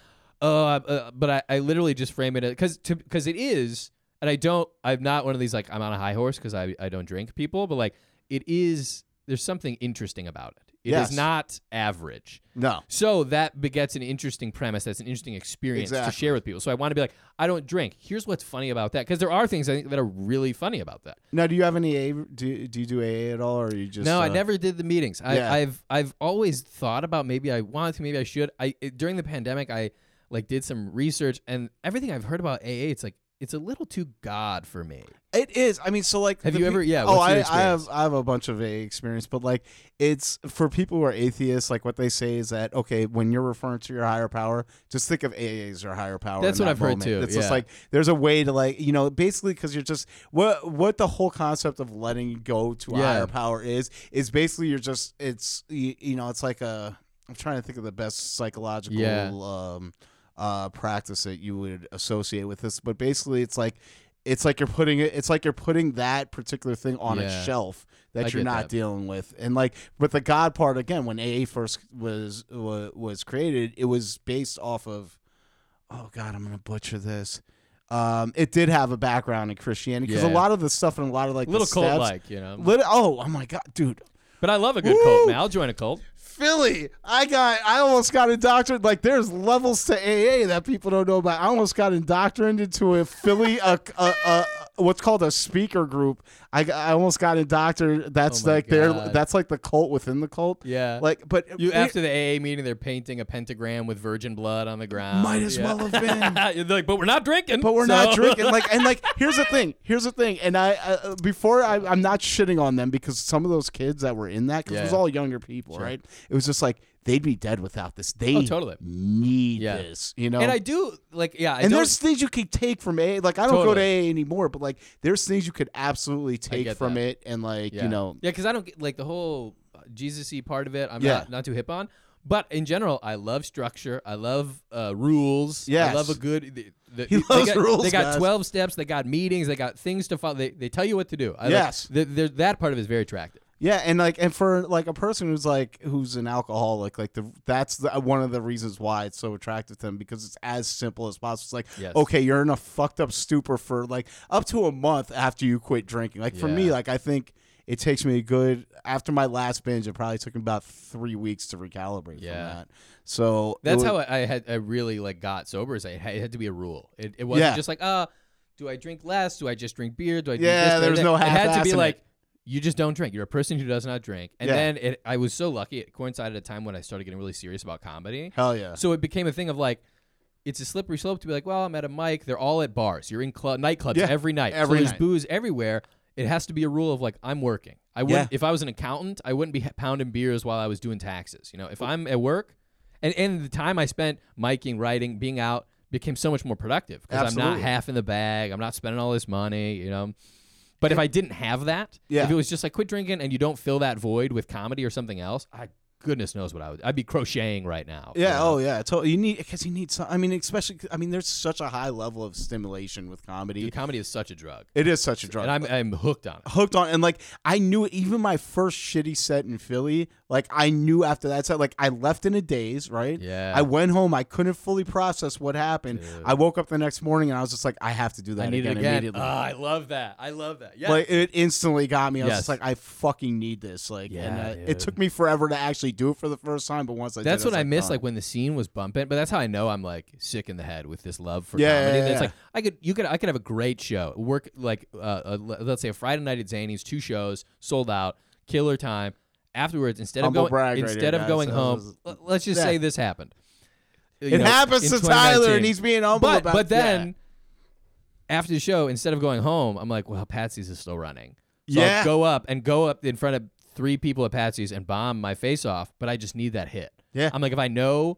oh, uh, uh, but I, I literally just frame it cuz cuz it is and I don't I'm not one of these like I'm on a high horse cuz I I don't drink people, but like it is there's something interesting about it. It is Yes. not average. no. So that begets an interesting premise. That's an interesting experience to share with people. So I want to be like, I don't drink. Here's what's funny about that. Because there are things I think that are really funny about that. Now, do you have any A? Do, do you do AA at all, or are you just? no, I uh, never did the meetings. I, Yeah. I've I've always thought about maybe I wanted to, maybe I should. I during the pandemic, I like did some research and everything I've heard about AA. It's like it's a little too God for me. It is. I mean, so like, Have you pe- ever- yeah, Oh, I, I have. I have a bunch of AA experience, but like, it's for people who are atheists. Like, what they say is that okay, when you're referring to your higher power, just think of AA as your higher power. That's what that I've heard moment. too, It's just like there's a way to like, you know, basically because you're just what what the whole concept of letting go to a Yeah. higher power is is basically you're just it's you, you know it's like a. I'm trying to think of the best psychological Yeah. um, uh, practice that you would associate with this, but basically it's like it's like you're putting it it's like you're putting that particular thing on a shelf that I you're not that. dealing with and like with the god part again when aa first was was, was created it was based off of oh god i'm gonna butcher this um it did have a background in christianity because Yeah. a lot of the stuff and a lot of like A little cult like, you know. lit- oh oh my god dude But I love a good Woo! cult, man. I'll join a cult. Philly, I got, I almost got indoctrinated. Like, there's levels to AA that people don't know about. I almost got indoctrinated into a Philly, a, a, a, what's called a speaker group. I, I almost got indoctrinated. That's Oh like their, that's like the cult within the cult. Yeah. Like, but You after the AA meeting, they're painting a pentagram with virgin blood on the ground. might as Yeah. well have been. Like, but we're not drinking. But we're not drinking. Like, and like, here's the thing. Here's the thing. And I, uh, before I, I'm not shitting on them because some of those kids that were in that, because it was all younger people, right? It was just like they'd be dead without this. They Oh, totally. need Yeah. this, you know. and I do like, yeah, I and there's things you can take from AA. Like I don't go to Totally. AA anymore, but like there's things you could absolutely take from that. it, and like yeah. you know, yeah, because I don't get like the whole Jesus-y part of it. I'm Yeah. not not too hip on. But in general, I love structure. I love uh, rules. Yes. I love a good. The, the, He they loves got, rules, They got guys. twelve steps. They got meetings. They got things to follow. They, they tell you what to do. I like- Yes. the, the, that part of it is very attractive. Yeah, and like and for like a person who's like who's an alcoholic, like the that's the, one of the reasons why it's so attractive to them because it's as simple as possible. It's like Yes. okay, you're in a fucked up stupor for like up to a month after you quit drinking. Like for me, like I think. It takes me a good after my last binge. It probably took me about three weeks to recalibrate Yeah. from that. So That's was- how I, had I really like got sober. Is I it had to be a rule. It, it wasn't Yeah. just like uh, do I drink less? Do I just drink beer? Do I? Yeah, this? There was that? no It had to be like you just don't drink. You're a person who does not drink. And Yeah. then it, I was so lucky. It coincided at a time when I started getting really serious about comedy. hell yeah. So it became a thing of like. It's a slippery slope to be like, well, I'm at a mic. They're all at bars. You're in club nightclubs Yeah, every night. every so there's night. booze everywhere. It has to be a rule of like I'm working. I wouldn't Yeah. if I was an accountant, I wouldn't be pounding beers while I was doing taxes. You know, if I'm at work, and and the time I spent miking, writing, being out became so much more productive because I'm not half in the bag. I'm not spending all this money. You know. But if I didn't have that, Yeah. if it was just like quit drinking and you don't fill that void with comedy or something else, I goodness knows what I would. I'd be crocheting right now. you Yeah. know? Oh, yeah. Totally. You need because you need some. I mean, especially. I mean, there's such a high level of stimulation with comedy. Dude, comedy is such a drug, It is such a drug. and I'm I'm hooked on it. hooked on and like I knew it, even my first shitty set in Philly, like I knew after that set, like I left in a daze, right? Yeah. I went home, I couldn't fully process what happened. Dude. I woke up the next morning and I was just like, I have to do that I need again, it again. immediately. Ah, I love that. I love that. Yeah. Like it instantly got me. I was Yes. just like, I fucking need this. Like, and Yeah, uh, it took me forever to actually do it for the first time, but once I did it. that's did, what I miss, "Oh." like when the scene was bumping. But that's how I know I'm like sick in the head with this love for Yeah, comedy. yeah, That's yeah. like I could, you could, I could have a great show. Work like, uh, uh, let's say a Friday night at Zanies, two shows sold out, killer time. Afterwards, instead Humble of going, brag right instead here, of going home, l- let's just Yeah. say this happened. Uh, you It know, happens to Tyler, and he's being humble but about but yeah. then after the show, instead of going home, I'm like, well, Patsy's is still running. So Yeah. I'll go up and go up in front of three people at Patsy's and bomb my face off, but I just need that hit. Yeah. I'm like, if I know,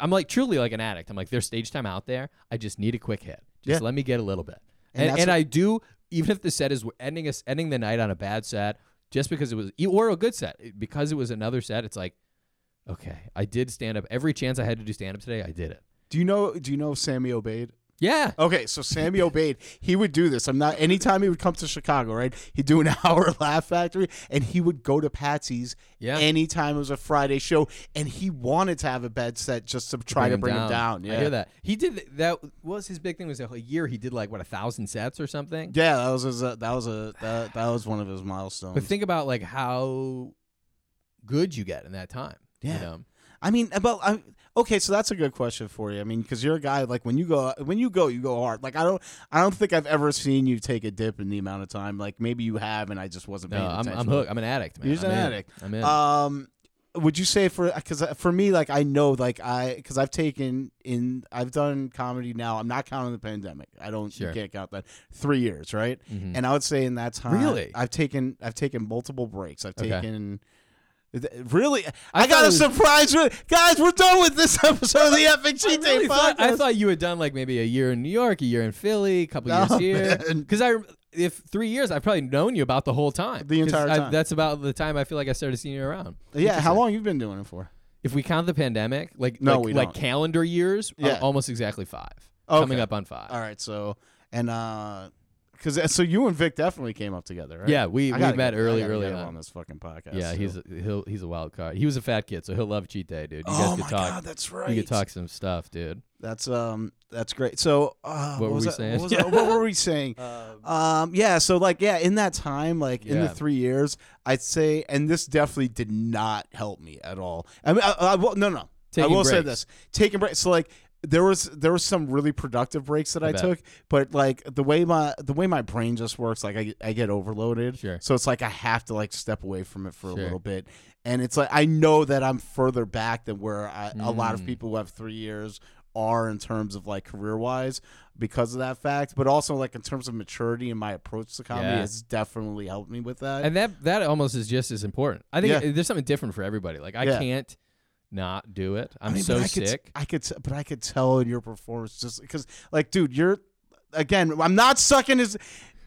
I'm like truly like an addict. I'm like, there's stage time out there. I just need a quick hit. Just Yeah. let me get a little bit. And And, and, I do, even if the set is ending us ending the night on a bad set, just because it was or a good set, because it was another set, it's like, okay, I did stand up every chance I had to do stand up today. I did it. Do you know? Do you know Sammy Obeid? Yeah. Okay, so Sammy Obeid. he would do this. I'm not. Anytime he would come to Chicago, right? He'd do an hour Laugh Factory, and he would go to Patsy's. Yeah. Anytime it was a Friday show, and he wanted to have a bed set just to try to bring him down. Yeah. I hear that. He did that. Was his big thing? Was a year he did like what a thousand sets or something. Yeah, that was his, uh, that was a that, that was one of his milestones. But think about like how good you get in that time. Yeah. You know? I mean, about I, okay, so that's a good question for you. I mean, because you're a guy like when you go when you go, you go hard. Like I don't I don't think I've ever seen you take a dip in the amount of time. Like maybe you have, and I just wasn't No, paying I'm, attention. I'm hooked. I'm an addict, man. You're just I'm an in. addict. I'm in. Um, would you say for because for me, like I know, like I because I've taken in I've done comedy now. I'm not counting the pandemic. I don't. Sure. You can't count that. Three years, right? Mhm. And I would say in that time, Really? I've taken I've taken multiple breaks. I've Okay. taken. Really, I I, got a was- surprise, guys. We're done with this episode of the Epic I, Cheat Day really thought, I thought you had done like maybe a year in New York, a year in Philly, a couple No, years here. Because I, if three years, I've probably known you about the whole time. The entire I- time. that's about the time I feel like I started seeing you around. yeah, how long you've been doing it for? If we count the pandemic, like No, like, we like calendar years, Yeah. almost exactly five. Okay. Coming up on five. All right, so and uh, because so you and Vic definitely came up together, right? Yeah, we, we gotta met get- early, early on. on this fucking podcast. Yeah, so. he's a, he'll he's a wild card. He was a fat kid, so he'll love cheat day, dude. You guys oh could my talk. god, that's right. You could talk some stuff, dude. That's um, that's great. So uh, What were was we that- saying? What, was what were we saying? Um, yeah. So like, yeah, in that time, like in the three years, I'd say, and this definitely did not help me at all. I mean, I, I will, no, no. Taking I will say this: taking breaks. So like. There was there was some really productive breaks that I I, took, but like the way my the way my brain just works, like I, I get overloaded. Sure. So it's like I have to like step away from it for a little bit, and it's like I know that I'm further back than where a lot of Mm. people who have three years are in terms of like career wise because of that fact, but also like in terms of maturity and my approach to comedy Yeah. has definitely helped me with that. And that that almost is just as important. I think Yeah. it- there's something different for everybody. Like I Yeah. can't not do it. I'm I mean, so I could, sick. I could, t- but I could tell in your performance just because, like, dude, you're again. I'm not sucking his.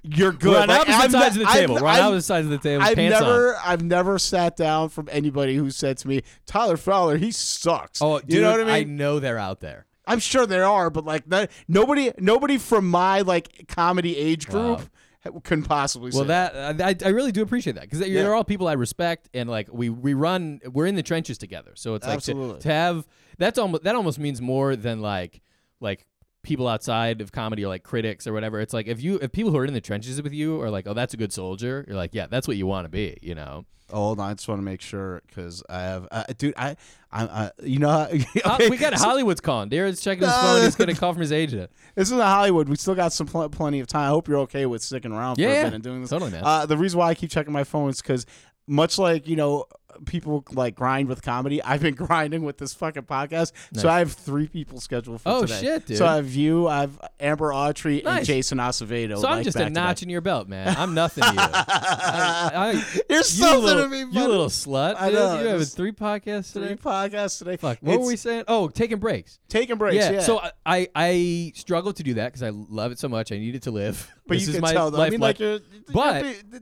You're good. On Like, opposite sides of the table. I've- I've- opposite sides of the table. I've pants on. never, I've never sat down from anybody who said to me, "Tyler Fowler, he sucks." Oh, dude, you know what I mean? I know they're out there. I'm sure there are, but like nobody, nobody from my like comedy age group Wow. couldn't possibly. Well, say that I, I really do appreciate that because Yeah. they're all people I respect, and like we we run, we're in the trenches together. So it's like to, to have that's almost that almost means more than like like people outside of comedy like critics or whatever. It's like if you if people who are in the trenches with you are like, oh, that's a good soldier. You're like, yeah, that's what you want to be. You know. Oh, hold on, I just want to make sure because I have, uh, dude, I, I, I you know, how- Uh, okay, we got Hollywood's calling. Darren's checking his phone. He's gonna call from his agent. This is Hollywood. We still got some pl- plenty of time. I hope you're okay with sticking around Yeah, for a yeah. bit and doing this. Totally, man. Uh, the reason why I keep checking my phone is because, much like you know, people like grind with comedy. I've been grinding with this fucking podcast. Nice. So I have three people scheduled for Oh, today. shit, dude. So I have you, I have Amber Autry, and Jason Acevedo. So I'm just a notch in your belt, man. I'm nothing to you. I, I, You're you something little, to me, You buddy. little slut. I know, You have three podcasts Three today. podcasts today. Fuck. What It's were we saying? Oh, taking breaks. Taking breaks. Yeah. So I, I I struggle to do that because I love it so much. I need it to live. but this you is can my tell. Though. I mean, like, you're, But- you're,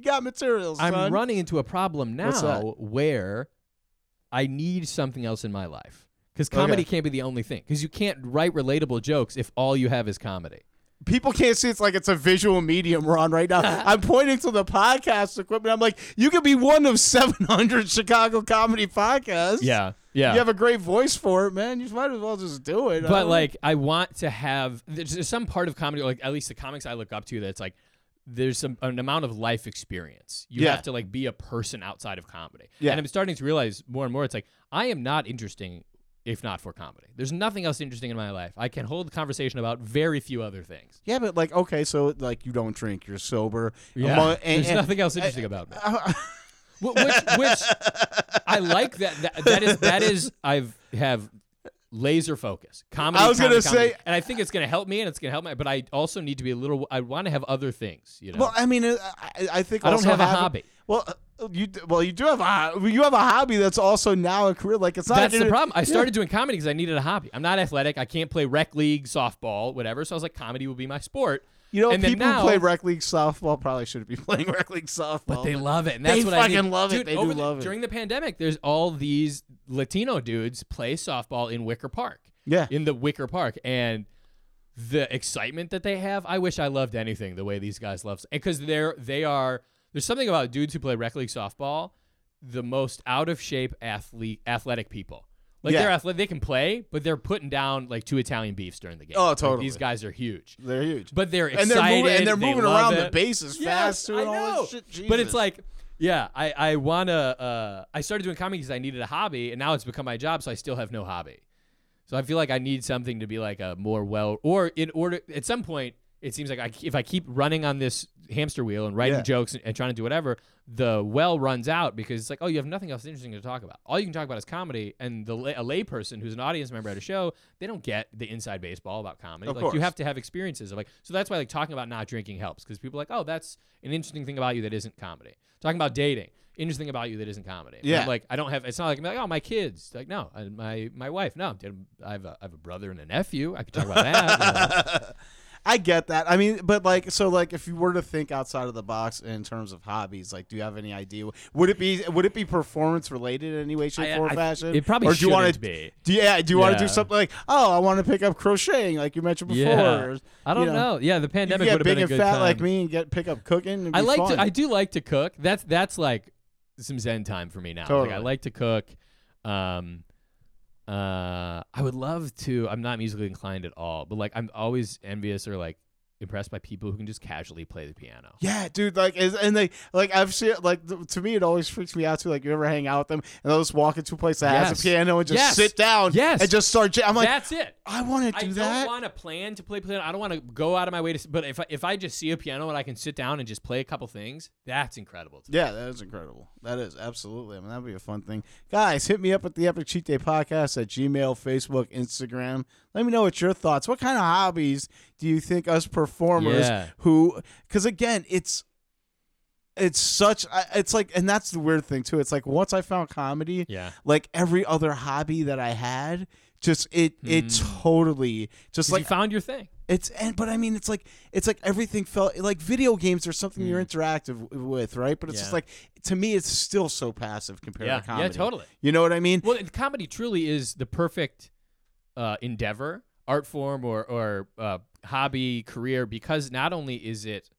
you got materials. I'm son. running into a problem now where I need something else in my life. Because comedy can't be the only thing. Because you can't write relatable jokes if all you have is comedy. people can't see it's like it's a visual medium we're on right now. I'm pointing to the podcast equipment. I'm like, you could be one of 700 Chicago comedy podcasts. Yeah. Yeah. You have a great voice for it, man. You might as well just do it. But don't- like I want to have there's, there's some part of comedy, like at least the comics I look up to, that's like there's some an amount of life experience. You Yeah. have to like be a person outside of comedy. Yeah. And I'm starting to realize more and more it's like I am not interesting if not for comedy. There's nothing else interesting in my life. I can hold a conversation about very few other things. yeah, but like, okay, so like you don't drink, you're sober. Yeah. Among- and- there's and- nothing else interesting about me. Wh- which, which I like that, that. That is that is I've have laser focus. Comedy. I was comedy, gonna comedy. say- and I think it's gonna help me, and it's gonna help me. But I also need to be a little. I want to have other things. You know. Well, I mean, uh, I, I think I don't have a having- hobby. Well, uh, you well you do have a you have a hobby that's also now a career. Like it's not. That's the problem. I Yeah. started doing comedy because I needed a hobby. I'm not athletic. I can't play rec league, softball, whatever. So I was like, comedy will be my sport. You know, and people now, who play rec league softball probably shouldn't be playing rec league softball. But they love it, and They that's what I fucking love it. Dude, They do the- love it. During the pandemic, there's all these Latino dudes play softball in Wicker Park. Yeah. in the Wicker Park, and the excitement that they have. I wish I loved anything the way these guys love, because they're they are. There's something about dudes who play rec league softball, the most out of shape athlete athletic people. Like Yeah. they're athletic, they can play, but they're putting down like two Italian beefs during the game. Oh, Like, totally. these guys are huge. They're huge. But they're and excited. they're moving, and they're moving love around the bases Yes, fast. I and all know. But it's like, yeah, I I wanna. Uh, I started doing comedy because I needed a hobby, and now it's become my job, so I still have no hobby. So I feel like I need something to be like a more well, or in order at some point, it seems like I, if I keep running on this hamster wheel and writing Yeah. jokes and, and trying to do whatever, the well runs out because it's like, oh, you have nothing else interesting to talk about. All you can talk about is comedy, and the lay, a layperson who's an audience member at a show, they don't get the inside baseball about comedy. Of like course. you have to have experiences of like, so that's why like talking about not drinking helps because people are like, oh, that's an interesting thing about you that isn't comedy. Talking about dating. Interesting about you that isn't comedy. And Yeah. I'm like I don't have. It's not like I'm like oh my kids. Like no, my my wife. No, I have a I have a brother and a nephew. I could talk about that. know. I get that. I mean, but like, so like, if you were to think outside of the box in terms of hobbies, like, do you have any idea? Would it be would it be performance related in any way, shape, I- or I- fashion? it probably or do you wanna- shouldn't be. Do you, yeah, do you want to do something like, oh, I want to pick up crocheting, like you mentioned before? Yeah. or, I don't you know. Yeah, the pandemic would have been a and good fat time. like me and get pick up cooking. I like fun. to. I do like to cook. That's that's like some zen time for me now. Like I like to cook. Um, uh, I would love to. I'm not musically inclined at all, but like I'm always envious or like impressed by people who can just casually play the piano. Yeah, dude. Like, is, and they like I've seen like th- to me it always freaks me out too. Like you ever hang out with them and they'll just walk into a place that has Yes. a piano and just Yes. sit down Yes. and just start. Jam- I'm like, That's it. I want to I do don't that. want to plan to play piano. I don't want to go out of my way to. s- But if I, if I just see a piano and I can sit down and just play a couple things, that's incredible. To me. Yeah, that is incredible. That is absolutely. I mean, that'd be a fun thing. Guys, hit me up at the Epic Cheat Day Podcast at Gmail, Facebook, Instagram. Let me know what your thoughts. What kind of hobbies do you think us performers Yeah. who? Because again, it's it's such. It's like, and that's the weird thing too. It's like once I found comedy, Yeah. like every other hobby that I had, just it it totally just like you found your thing. it's and but I mean it's like it's like everything felt like video games are something you're interactive with, right? But it's just Mm. Like to me it's still so passive compared Yeah. to Yeah, comedy. totally. You know what I mean? Well, comedy truly is the perfect uh, endeavor, art form, or or uh, hobby, career, because not only is it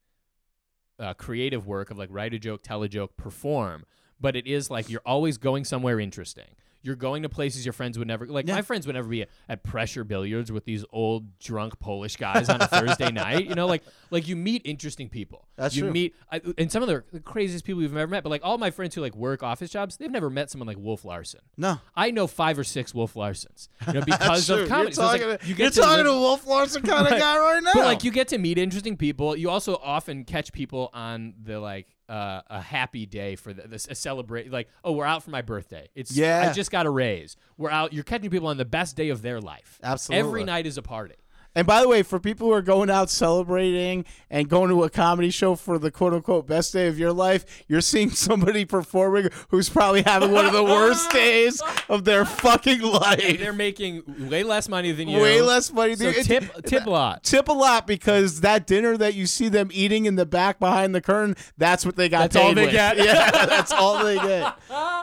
uh, creative work of like write a joke, tell a joke, perform, but it is like you're always going somewhere interesting. You're going to places your friends would never like. Yeah. My friends would never be at pressure billiards with these old drunk Polish guys on a Thursday night. You know, like like you meet interesting people. That's you true. meet I, and some of the craziest people you've ever met. But like all my friends who like work office jobs, they've never met someone like Wolf Larson. No. I know five or six Wolf Larsons you know, because of comedy. You're So talking, like, to, you you're to talking live- to Wolf Larson kind of guy right now. but like you get to meet interesting people. You also often catch people on the like uh, a happy day for the, this a celebrate like oh we're out for my birthday. It's Yeah. I just got a raise. We're out. You're catching people on the best day of their life. Absolutely. Every night is a party. And by the way, for people who are going out celebrating and going to a comedy show for the quote unquote best day of your life, you're seeing somebody performing who's probably having one of the worst days of their fucking life. They're making way less money than you. Way less money. So It- tip tip a lot. Tip a lot because that dinner that you see them eating in the back behind the curtain, that's what they got That's all they with. get. Yeah, that's all they get.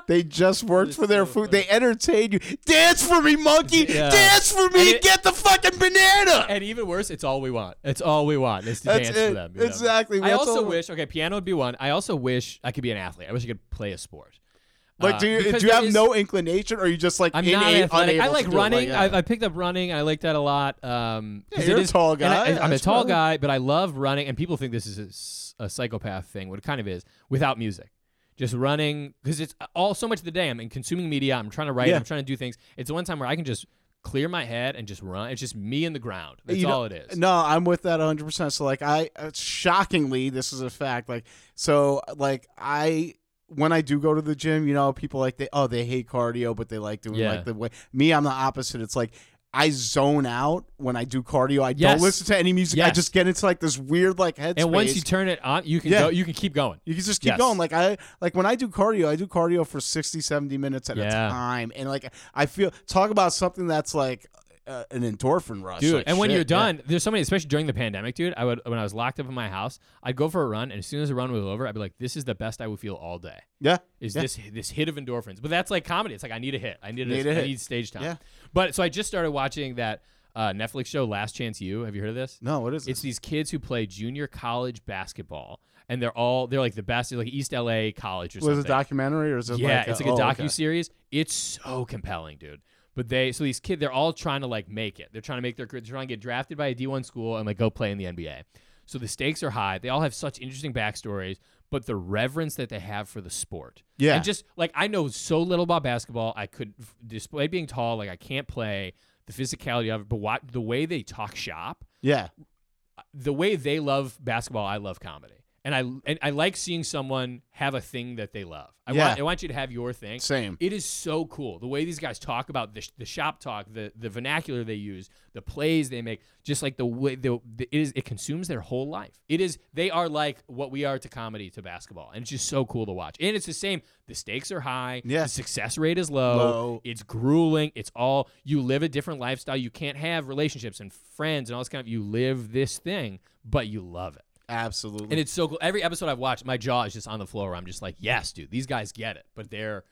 They just worked for their food. They entertained you. Dance for me, monkey. Yeah. Dance for me. It- Get the fucking banana. And even worse, it's all we want. It's all we want is to That's dance it. for them. you know? Exactly. I That's also all- wish. Okay, piano would be one. I also wish I could be an athlete. I wish I could play a sport. Like, Uh, do you, because do you there have is- no inclination, or are you just like I'm innate, not athletic. unable I to like do it? running. yeah. I, I picked up running. I like that a lot. Um, 'cause you're it a is- tall and I, guy. am a That's tall fine. guy, but I love running. And people think this is a s- a, psychopath thing. What it kind of is without music. Just running because it's all so much of the day. I'm in consuming media. I'm trying to write. Yeah. I'm trying to do things. It's the one time where I can just clear my head and just run. It's just me in the ground. That's You know- all it is. No, I'm with that 100. percent So like I, uh, shockingly, this is a fact. Like so, like I when I do go to the gym, you know, people like they oh they hate cardio, but they like doing Yeah. like the way. Me, I'm the opposite. It's like. I zone out when I do cardio. I Yes. don't listen to any music. I Yes. just get into like this weird like headspace. And once you turn it on, you can Yeah. go. You can keep going. You can just keep Yes. going. Like I like when I do cardio, I do cardio for 60, 70 minutes at a Yeah. time. And like I feel talk about something that's like uh, an endorphin rush. dude. Like, and when you're yeah. done, there's so many, especially during the pandemic, dude. I would when I was locked up in my house, I'd go for a run, and as soon as the run was over, I'd be like, "This is the best I would feel all day." Yeah. Is Yeah. this this hit of endorphins? But that's like comedy. It's like I need a hit. I need, Need a, a I hit. need stage time. Yeah. But so I just started watching that uh, Netflix show, Last Chance U. Have you heard of this? No, what is it? It's these kids who play junior college basketball, and they're all they're like the best, like East LA college or was something. it a documentary or is it yeah, like it's like a oh, docu okay. series. It's so compelling, dude. But they so these kids they're all trying to like make it. They're trying to make their career. They're trying to get drafted by a D one school and like go play in the NBA. So the stakes are high. They all have such interesting backstories, but the reverence that they have for the sport. Yeah. And just like I know so little about basketball, I could display being tall, like I can't play the physicality of it, but what the way they talk shop, Yeah. Uh, the way they love basketball, I love comedy. And I and I like seeing someone have a thing that they love. I Yeah. want I want you to have your thing. Same. It is so cool the way these guys talk about the, the shop talk, the the vernacular they use, the plays they make, just like the way the, the it is it consumes their whole life. It is they are like what we are to comedy to basketball, and it's just so cool to watch. And it's the same. The stakes are high. Yeah. The success rate is low. Low. It's grueling. It's all you live a different lifestyle. You can't have relationships and friends and all this kind of. You live this thing, but you love it. Absolutely. And it's so cool. Every episode I've watched, my jaw is just on the floor. I'm just like, yes, dude, these guys get it, but they're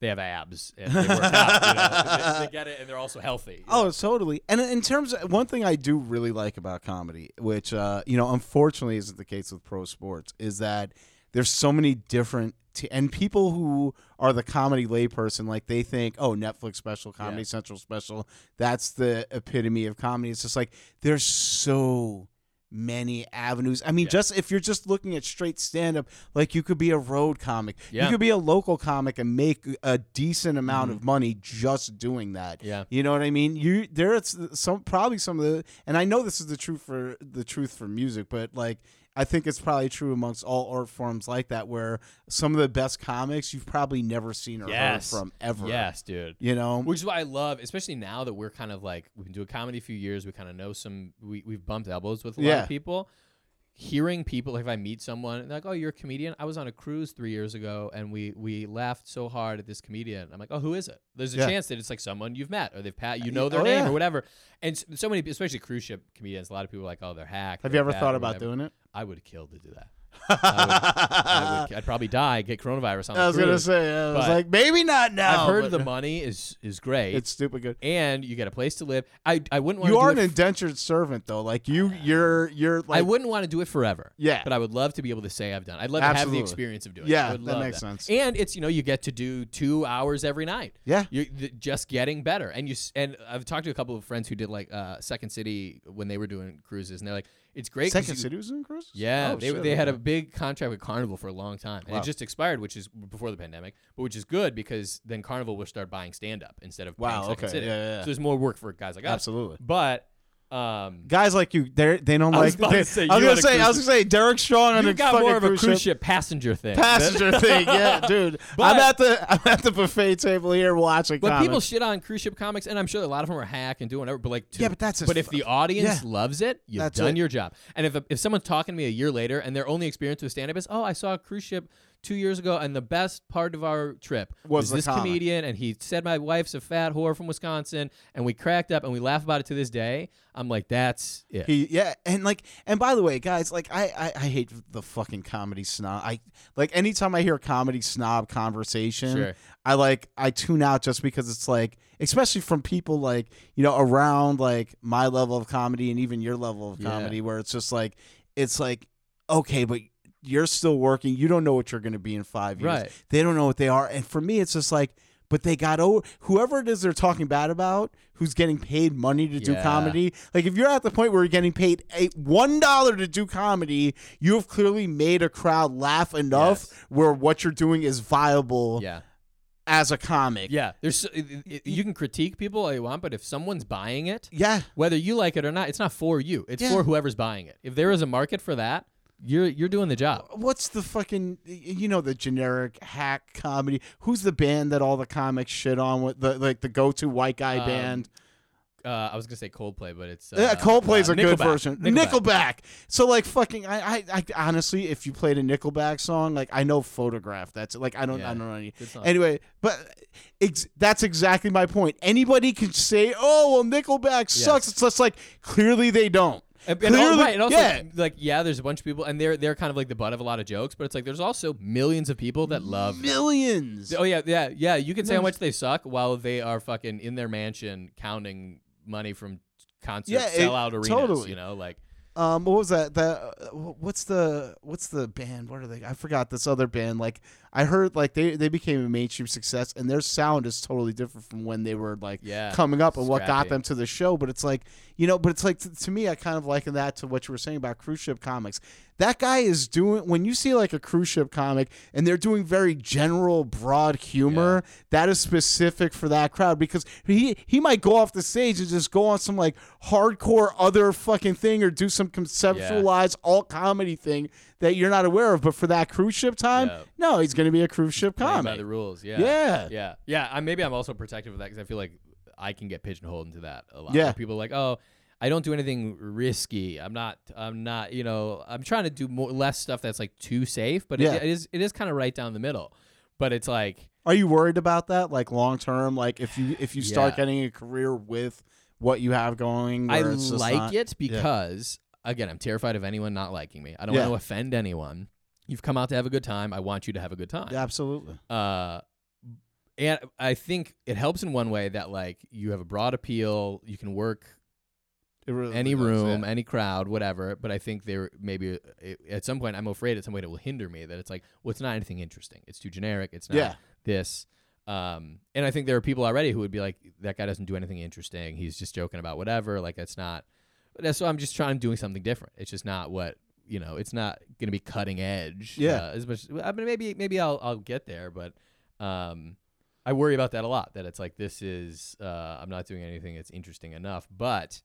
they have abs and they work out. You know? they, they get it, and they're also healthy. you know? Oh, totally. And in terms of one thing I do really like about comedy, which uh, you know, unfortunately isn't the case with pro sports, is that there's so many different t- and people who are the comedy layperson, like they think, oh, Netflix special, Comedy Yeah. Central special, that's the epitome of comedy. It's just like there's so many avenues. I mean, Yeah. just if you're just looking at straight stand up, like you could be a road comic. Yeah. You could be a local comic and make a decent amount of money just doing that. Mm-hmm. Yeah. You know what I mean? You there's some probably some of the and I know this is the truth for the truth for music, but like I think it's probably true amongst all art forms like that where some of the best comics you've probably never seen or Yes. heard from ever. Yes, dude. You know? Which is why I love, especially now that we're kind of like we've been doing comedy a few years. We kind of know some. We we've bumped elbows with a lot Yeah. people. Hearing people, like if I meet someone, and like, "Oh, you're a comedian." I was on a cruise three years ago, and we we laughed so hard at this comedian. I'm like, "Oh, who is it?" There's a Yeah. chance that it's like someone you've met, or they've pat, you uh, know their Oh, name, yeah. or whatever. And so many, especially cruise ship comedians, a lot of people are like, "Oh, they're hacked." Have you ever thought about whatever. doing it? I would kill to do that. I would, I'd probably die, get coronavirus on. I the was gonna cruise. say I was like maybe not now. I've heard the money is is great. It's stupid good. and you get a place to live. I I wouldn't want You to are do an f- indentured servant though. Like you you're you're like I wouldn't want to do it forever. Yeah. but I would love to be able to say I've done. I'd love to have the experience of doing. Yeah, it. Would that makes sense. And it's you know you get to do two hours every night. Yeah. you're th- just getting better. And you and I've talked to a couple of friends who did like uh, Second City when they were doing cruises, and they're like, it's great. Second you- City was in cruise? Yeah, Oh, they, shit, they had a big contract with Carnival for a long time, and Wow. it just expired, which is before the pandemic, but which is good because then Carnival will start buying stand up instead of Wow, okay, City. yeah, yeah, yeah. So there's more work for guys like us. Absolutely. But um, Guys like you, they they don't I was like. about to they- say, I was you gonna a say, I was gonna say, Derek Strong on you a got fucking more of a cruise ship. passenger thing. passenger thing. Yeah, dude. I'm at the I'm at the buffet table here watching. But people comics. shit on cruise ship comics, and I'm sure a lot of them are hack and doing whatever. But like, Yeah, but that's but if the audience yeah. loves it, you've That's done it. your job. And if if someone's talking to me a year later and their only experience with stand up is, oh, I saw a cruise ship two years ago, and the best part of our trip Was was, this comic. comedian, and he said my wife's a fat whore from Wisconsin, and we cracked up and we laugh about it to this day. I'm like, that's it. He, yeah, and like, and by the way, guys, like, I, I, I hate the fucking comedy snob. I like anytime I hear a comedy snob conversation, Sure. I like, I tune out just because it's like, especially from people like, you know, around like my level of comedy and even your level of Yeah. comedy, where it's just like, it's like, okay, but you're still working. You don't know what you're going to be in five years. Right. They don't know what they are, and for me, it's just like. But they got over whoever it is they're talking bad about, who's getting paid money to do Yeah. comedy. Like if you're at the point where you're getting paid eight, one dollar to do comedy, you have clearly made a crowd laugh enough Yes. where what you're doing is viable yeah. as a comic. Yeah. There's so- it- it- you can critique people all you want, but if someone's buying it, Yeah. whether you like it or not, it's not for you. It's Yeah. for whoever's buying it. If there is a market for that, you're you're doing the job. What's the fucking you know the generic hack comedy? Who's the band that all the comics shit on with the like the go to white guy Um, band? Uh, I was gonna say Coldplay, but it's uh, Yeah, Coldplay's uh, a good Nickelback. version. Nickelback. Nickelback. So like fucking, I, I, I honestly, if you played a Nickelback song, like I know Photograph. That's like I don't, Yeah, I don't know any. good. Anyway, but ex- that's exactly my point. Anybody can say, "Oh, well, Nickelback sucks." Yes. It's just like clearly they don't. And, and, Clearly- al- right, and also, yeah. like, yeah, there's a bunch of people, and they're they're kind of like the butt of a lot of jokes, but it's like there's also millions of people that love. Millions. Oh yeah, yeah, yeah. You can say how much they suck while they are fucking in their mansion counting money from concert Yeah, it- sellout arenas. totally. You know, like Um, what was that? That uh, what's the what's the band? What are they? I forgot this other band. Like I heard, like they they became a mainstream success, and their sound is totally different from when they were like Yeah, coming up and what got them to the show. But it's like you know, but it's like to, to me, I kind of liken that to what you were saying about cruise ship comics. That guy is doing when you see like a cruise ship comic and they're doing very general, broad humor. That is specific for that crowd because he he might go off the stage and just go on some like hardcore other fucking thing or do some conceptualized alt comedy thing that you're not aware of. But for that cruise ship time, Yeah. no, he's going to be a cruise ship playing by the rules. Yeah, Yeah. yeah, yeah. I, maybe I'm also protective of that because I feel like I can get pigeonholed into that a lot. Yeah. People are like, oh. I don't do anything risky. I'm not. I'm not. You know. I'm trying to do more less stuff that's like too safe. But Yeah. it, it is. It is kind of right down the middle. But it's like Are you worried about that, like long term? Like if you if you start Yeah. getting a career with what you have going, I where it's just like not- it because again, I'm terrified of anyone not liking me. I don't Yeah. want to offend anyone. You've come out to have a good time. I want you to have a good time. Absolutely. Uh, and I think it helps in one way that like you have a broad appeal. You can work It really any does, room, yeah. any crowd, whatever. But I think there maybe at some point I'm afraid at some point it will hinder me. That it's like, well, it's not anything interesting. It's too generic. It's not Yeah. this. Um, and I think there are people already who would be like, that guy doesn't do anything interesting. He's just joking about whatever. Like that's not. That's why I'm just trying doing something different. It's just not what you know. It's not going to be cutting edge. Yeah. Uh, as much. I mean, maybe maybe I'll I'll get there, but um, I worry about that a lot. That it's like this is uh, I'm not doing anything that's interesting enough. But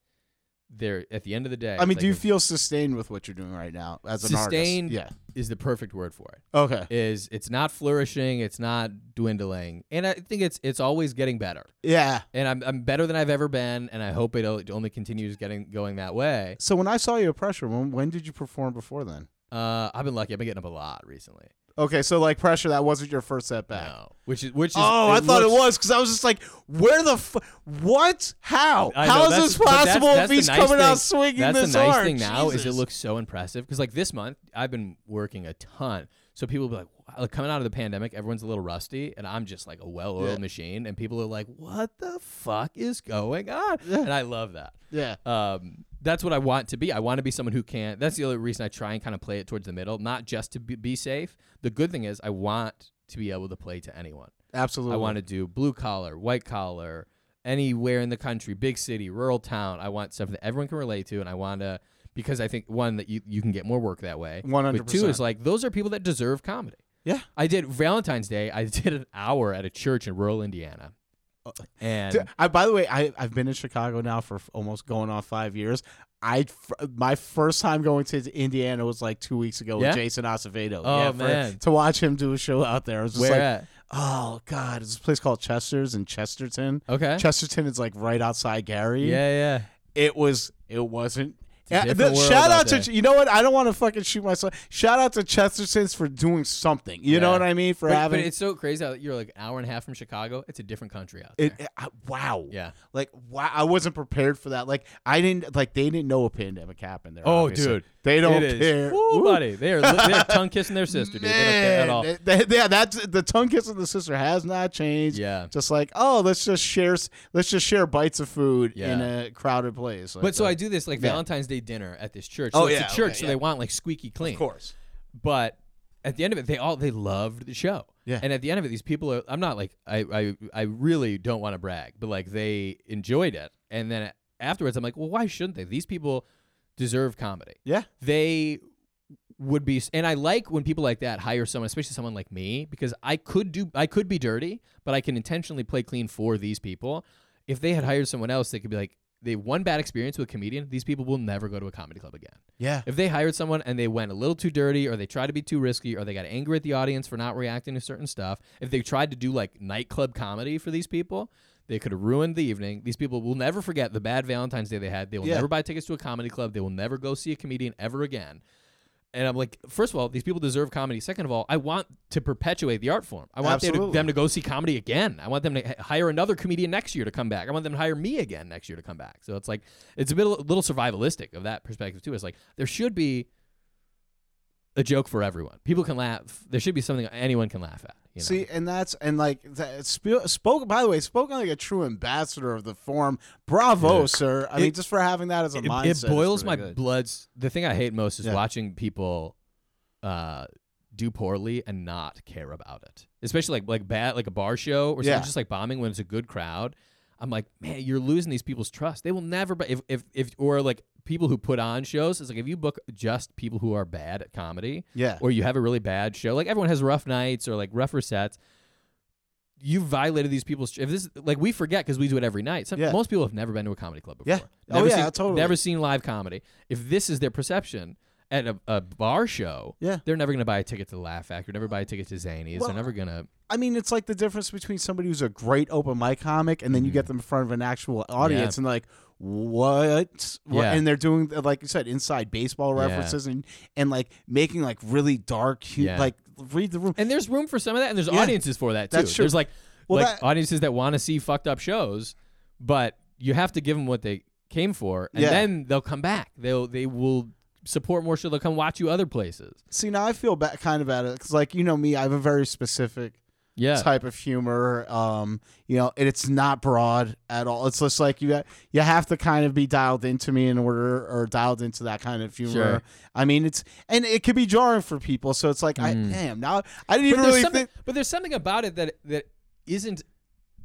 there, at the end of the day, I mean, do you like feel sustained with what you're doing right now as an artist? Sustained- artist? is the perfect word for it. Okay. Is it's not flourishing, it's not dwindling, and I think it's it's always getting better. Yeah. And I'm I'm better than I've ever been, and I hope it only continues getting going that way. So when I saw you at Pressure, when, when did you perform before then? Uh, I've been lucky. I've been getting up a lot recently. Okay, so like Pressure, that wasn't your first setback. No, which is which is. Oh, I thought it looks- was because I was just like, "Where the f- what? How? I know, How is that's- this but that's- possible that's if the he's nice coming thing- out swinging That's this the nice hard? thing now is it Jesus. looks so impressive because like this month I've been working a ton, so people will be like, wow, like coming out of the pandemic, everyone's a little rusty, and I'm just like a well-oiled Yeah. machine, and people are like, what the fuck is going on? And I love that. Yeah. Um, that's what I want to be. I want to be someone who can. That's the only reason I try and kind of play it towards the middle, not just to be, be safe. The good thing is I want to be able to play to anyone. Absolutely. I want to do blue collar, white collar, anywhere in the country, big city, rural town. I want stuff that everyone can relate to, and I want to because I think one that you you can get more work that way. But two 100%. is like those are people that deserve comedy. Yeah. I did Valentine's Day. I did an hour at a church in rural Indiana, and I, by the way, I, I've been in Chicago now for almost going on five years. I my first time going to Indiana was like two weeks ago Yeah? with Jason Acevedo. Oh, yeah, for- man. to watch him do a show out there, I was just where like, at? oh god, it's a place called Chester's in Chesterton. Okay. Chesterton is like right outside Gary. yeah, yeah. it was. It wasn't. Yeah, the- shout out out to you know what I don't want to fucking shoot myself. Shout out to Chesterton's for doing something. You know what I mean for But, having but it's so crazy how you're like an hour and a half from Chicago. It's a different country out it. there. I- wow. yeah. Like wow, I wasn't prepared for that. Like I didn't like they didn't know a pandemic happened there. Oh, obviously. dude. they don't It is. care. Woo, Woo. buddy. They're they're tongue kissing their sister, dude. They don't care at all. they- they- yeah, that's the tongue kissing the sister has not changed. Yeah. just like oh, let's just share, let's just share bites of food in a crowded place. Like But so. I do this like Yeah. Valentine's Day dinner at this church. Oh, it's yeah, a church, okay, so yeah. they want like squeaky clean. of course. But at the end of it, they all they loved the show. Yeah. And at the end of it, these people are. I'm not like I I I really don't want to brag, but like they enjoyed it. And then afterwards, I'm like, well, why shouldn't they? These people deserve comedy. Yeah. They would be and I like when people like that hire someone especially someone like me because I could do I could be dirty but I can intentionally play clean for these people if they had hired someone else they could be like they one bad experience with a comedian, these people will never go to a comedy club again. Yeah. If they hired someone and they went a little too dirty, or they tried to be too risky, or they got angry at the audience for not reacting to certain stuff, if they tried to do like nightclub comedy for these people, they could have ruined the evening. These people will never forget the bad Valentine's Day they had. They will Yeah. never buy tickets to a comedy club. They will never go see a comedian ever again. And I'm like, first of all, these people deserve comedy. Second of all, I want to perpetuate the art form. I want them to, them to go see comedy again. I want them to hire another comedian next year to come back. I want them to hire me again next year to come back. So it's like it's a bit a little survivalistic of that perspective too. It's like there should be a joke for everyone. People can laugh. There should be something anyone can laugh at. You know? See, and that's and like that sp- spoke. By the way, spoken like a true ambassador of the form. Bravo, Yeah. sir. I It- mean, just for having that as a it, mindset. it boils my good. bloods. The thing I hate most is Yeah. watching people uh, do poorly and not care about it. Especially like like bad like a bar show or something Yeah. just like bombing when it's a good crowd. I'm like, man, you're losing these people's trust. They will never. But if if if or like people who put on shows, it's like if you book just people who are bad at comedy, Yeah. or you have a really bad show, like everyone has rough nights or like rougher sets. You violated these people's. If this like we forget because we do it every night. Some, Yeah. Most people have never been to a comedy club before. Yeah. Oh, Never yeah, seen, totally. Never seen live comedy. If this is their perception at a, a bar show, Yeah. they're never gonna buy a ticket to the Laugh Factory. Never buy a ticket to Zanies. Well, they're never gonna. I mean, it's like the difference between somebody who's a great open mic comic and then you get mm. them in front of an actual audience and like, what? Yeah. And they're doing, like you said, inside baseball Yeah. references and and like making like really dark, hu- Yeah. like read the room. And there's room for some of that, and there's Yeah. audiences for that too. That's true. There's like Well, like that- audiences that want to see fucked up shows, but you have to give them what they came for, and Yeah. then they'll come back. They'll they will support more show. They'll come watch you other places. See, now I feel ba- kind of at it because, like, you know me, I have a very specific Yeah. type of humor. Um, you know, and it's not broad at all. It's just like you got, you have to kind of be dialed into me in order or dialed into that kind of humor. Sure. I mean, it's and it could be jarring for people. So it's like, I Mm. damn now I didn't but even really think. but there's something about it that that isn't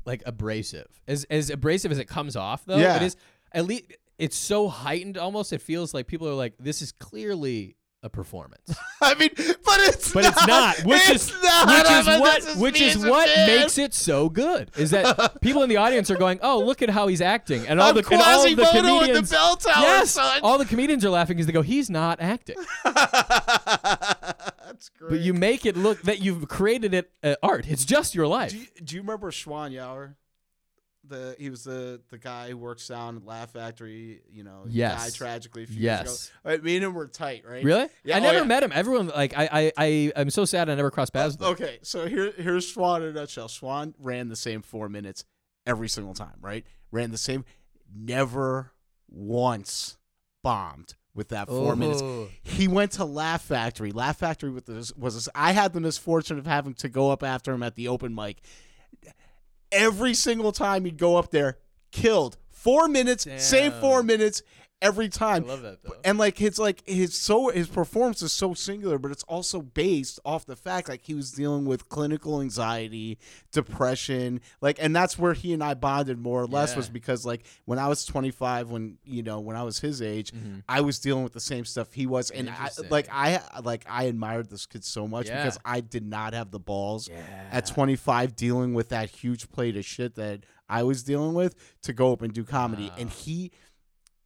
like abrasive. As as abrasive as it comes off, though, Yeah. it is at least it's so heightened. Almost, it feels like people are like, "This is clearly a performance." I mean, but it's but not, it's not. Which It's is not. which is I mean, what which is what fan. makes it so good. Is that people in the audience are going, "Oh, look at how he's acting," and all I'm the and all the Quasimodo in the comedians. bell tower, yes, son. all the comedians are laughing because they go, "He's not acting." That's great. But you make it look that you've created it uh, art. It's just your life. Do you, do you remember Schwan Yauer? The he was the the guy who works down at Laugh Factory. You know, Yes. died tragically a few Yes. years ago. Right, me and him were tight, right? Really? Yeah, I oh, never yeah. met him. Everyone like I I I I'm so sad I never crossed paths. with him. Okay, so here here's Swan in a nutshell. Swan ran the same four minutes every single time, right? Ran the same, never once bombed with that four oh. minutes. Oh. He went to Laugh Factory. Laugh Factory with this was this, I had the misfortune of having to go up after him at the open mic. Every single time he'd go up there, killed four minutes, same Damn. four minutes every time. I love that though. And like his like his so his performance is so singular, but it's also based off the fact like he was dealing with clinical anxiety, depression, like and that's where he and I bonded more or less Yeah. was because like when I was 25 when you know when I was his age, I was dealing with the same stuff he was and I, Mm-hmm. Like I like I admired this kid so much Yeah. because I did not have the balls Yeah. at 25 dealing with that huge plate of shit that I was dealing with to go up and do comedy and he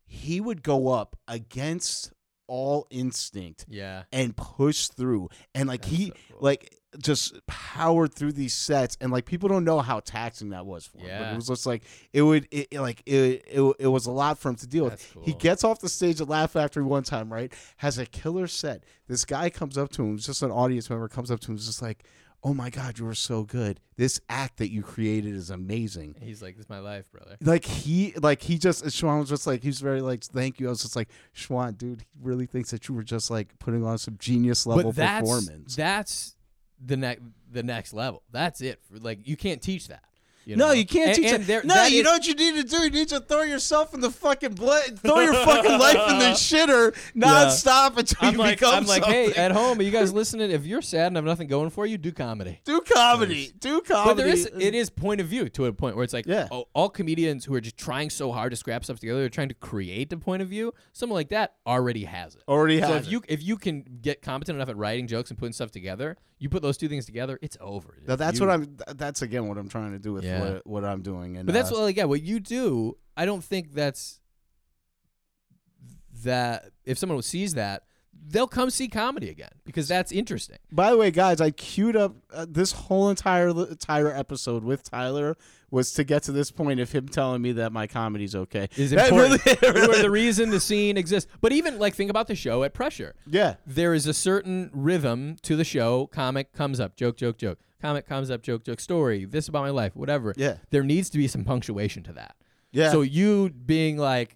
he would go up against all instinct Yeah. and push through. And like That's he so cool. like just powered through these sets. And like people don't know how taxing that was for him. But Yeah. it was just like it would it, like it, it, it was a lot for him to deal That's with he gets off the stage at laugh factory one time right? Has a killer set. This guy comes up to him just an audience member comes up to him just like oh my god you were so good this act that you created is amazing He's like, "This is my life, brother." like he like he just Schwan was just like he was very like thank you. I was just like Schwan, dude, he really thinks that you were just like putting on some genius level but that's performance. that's the next the next level. That's it. Like you can't teach that. You no, you can't And- teach and there- No, you is- know what you need to do? You need to throw yourself in the fucking blood, throw your fucking life in the shitter nonstop until I'm you like, become I'm like, something. hey, at home, are you guys listening? If you're sad and have nothing going for you, do comedy. do comedy, do comedy. But there is, it is point of view to a point where it's like, Yeah. oh, all comedians who are just trying so hard to scrap stuff together, they're trying to create a point of view. Someone like that already has it. Already so has if it. you if you can get competent enough at writing jokes and putting stuff together, you put those two things together, it's over. Now, that's You- what I'm. That's again what I'm trying to do with Yeah. What, what I'm doing. And But that's uh, what, like, yeah, what you do. I don't think that's that. If someone sees that, they'll come see comedy again because that's interesting. By the way, guys, I queued up uh, this whole entire entire episode with Tyler was to get to this point of him telling me that my comedy's okay. Is important. really- are the reason the scene exists. But even like think about the show at Pressure. yeah, There is a certain rhythm to the show. Comic comes up, joke, joke, joke. Comic comes up, joke, joke. Story. This about my life. Whatever. Yeah. There needs to be some punctuation to that. yeah. So you being like,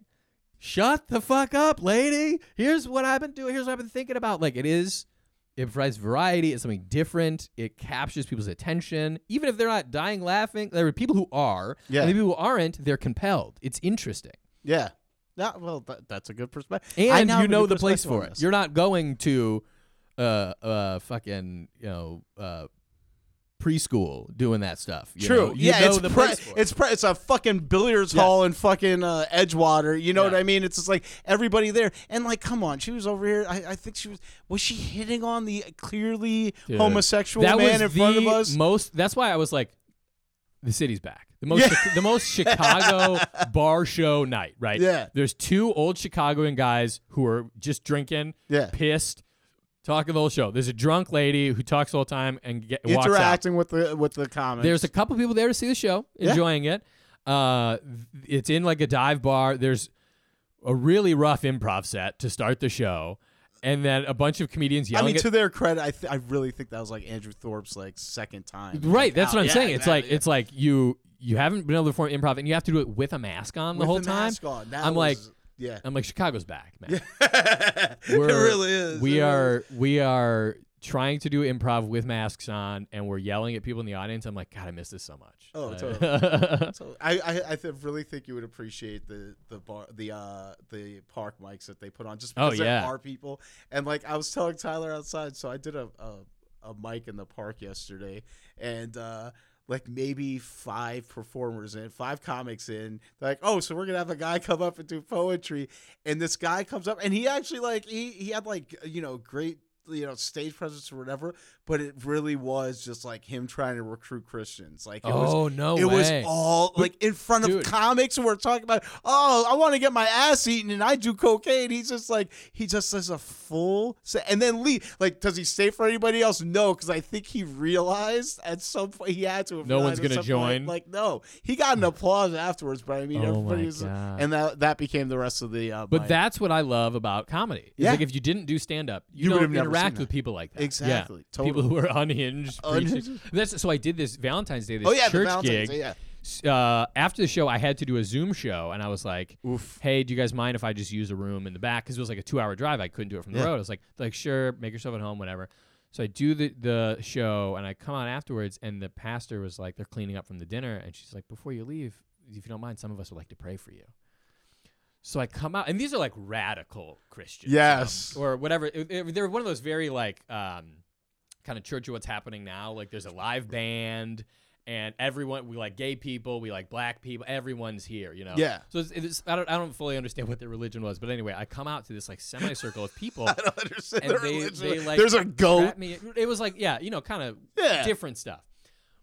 "Shut the fuck up, lady. Here's what I've been doing. Here's what I've been thinking about." Like it is, it provides variety. It's something different. It captures people's attention, even if they're not dying laughing. There are people who are. Yeah. And the people who aren't, they're compelled. It's interesting, yeah. No, well, that, that's a good perspective. And you know the place for it. You're not going to, uh, uh, fucking, you know, uh. Preschool doing that stuff. you True. yeah, it's pre- it's pre- it's a fucking billiards Yes. hall in fucking uh, Edgewater. You know Yeah. what I mean? It's just like everybody there, and like, come on, she was over here. I, I think she was was she hitting on the clearly Dude, homosexual that man in front of us? Most. That's why I was like, the city's back. The most. Yeah. The most Chicago bar show night. Right. Yeah. There's two old Chicagoan guys who are just drinking. Yeah. Pissed. Talking the whole show. There's a drunk lady who talks all the whole time and get, walks out. Interacting with the with the comics. There's a couple people there to see the show, Yeah. enjoying it. Uh, it's in like a dive bar. There's a really rough improv set to start the show, and then a bunch of comedians I yelling. mean, at, to their credit, I th- I really think that was like Andrew Thorpe's like second time. Right, that's what I'm yeah, saying. It's like exactly. it's like you you haven't been able to perform improv and you have to do it with a mask on the With whole the time. mask on. That I'm like was- yeah, I'm like Chicago's back, man. it really is. We It are we are trying to do improv with masks on and we're yelling at people in the audience. I'm like, God, I miss this so much. Oh, Uh, totally. So I I, I th- really think you would appreciate the the bar the uh the park mics that they put on just Oh, because yeah. there are people and like I was telling Tyler outside so I did a a, a mic in the park yesterday and uh like maybe five performers in, five comics in. They're like, oh, so we're gonna have a guy come up and do poetry, and this guy comes up, and he actually like he he had like you know great you know stage presence or whatever, but it really was just like him trying to recruit Christians. Like, it was, oh no it way. was all like in front of Dude. comics who were talking about, oh, I want to get my ass eaten and I do cocaine. He's just like, he just does a full set and then leave. Like, does he stay for anybody else? No, because I think he realized at some point he had to. have No one's gonna some point, join? Like, no, he got an applause afterwards, but I mean, Oh everybody was, God. and that that became the rest of the. Uh, But my- that's what I love about comedy. Yeah. like if you didn't do stand up, you, You would have never interact with people like that. Exactly. Yeah. Totally. People who are unhinged. Unhinged. That's so I did this Valentine's Day, this oh yeah, church gig. Day, yeah. Uh, after the show, I had to do a Zoom show, and I was like, Oof. "Hey, do you guys mind if I just use a room in the back? Because it was like a two-hour drive. I couldn't do it from the Yeah. road. I was like, like sure, make yourself at home, whatever." So I do the the show, and I come out afterwards, and the pastor was like, "They're cleaning up from the dinner," and she's like, "Before you leave, if you don't mind, some of us would like to pray for you." So I come out, and these are like radical Christians, Yes. um, or whatever. It- it- They're one of those very like um, kind of church of what's happening now. Like there's a live band, and everyone we like gay people, we like black people. Everyone's here, you know. Yeah. So it's, it's I don't I don't fully understand what their religion was, but anyway, I come out to this like semicircle of people. I don't understand and the they, religion. they like There's a goat. Me, it was like yeah, you know, kind of Yeah. different stuff.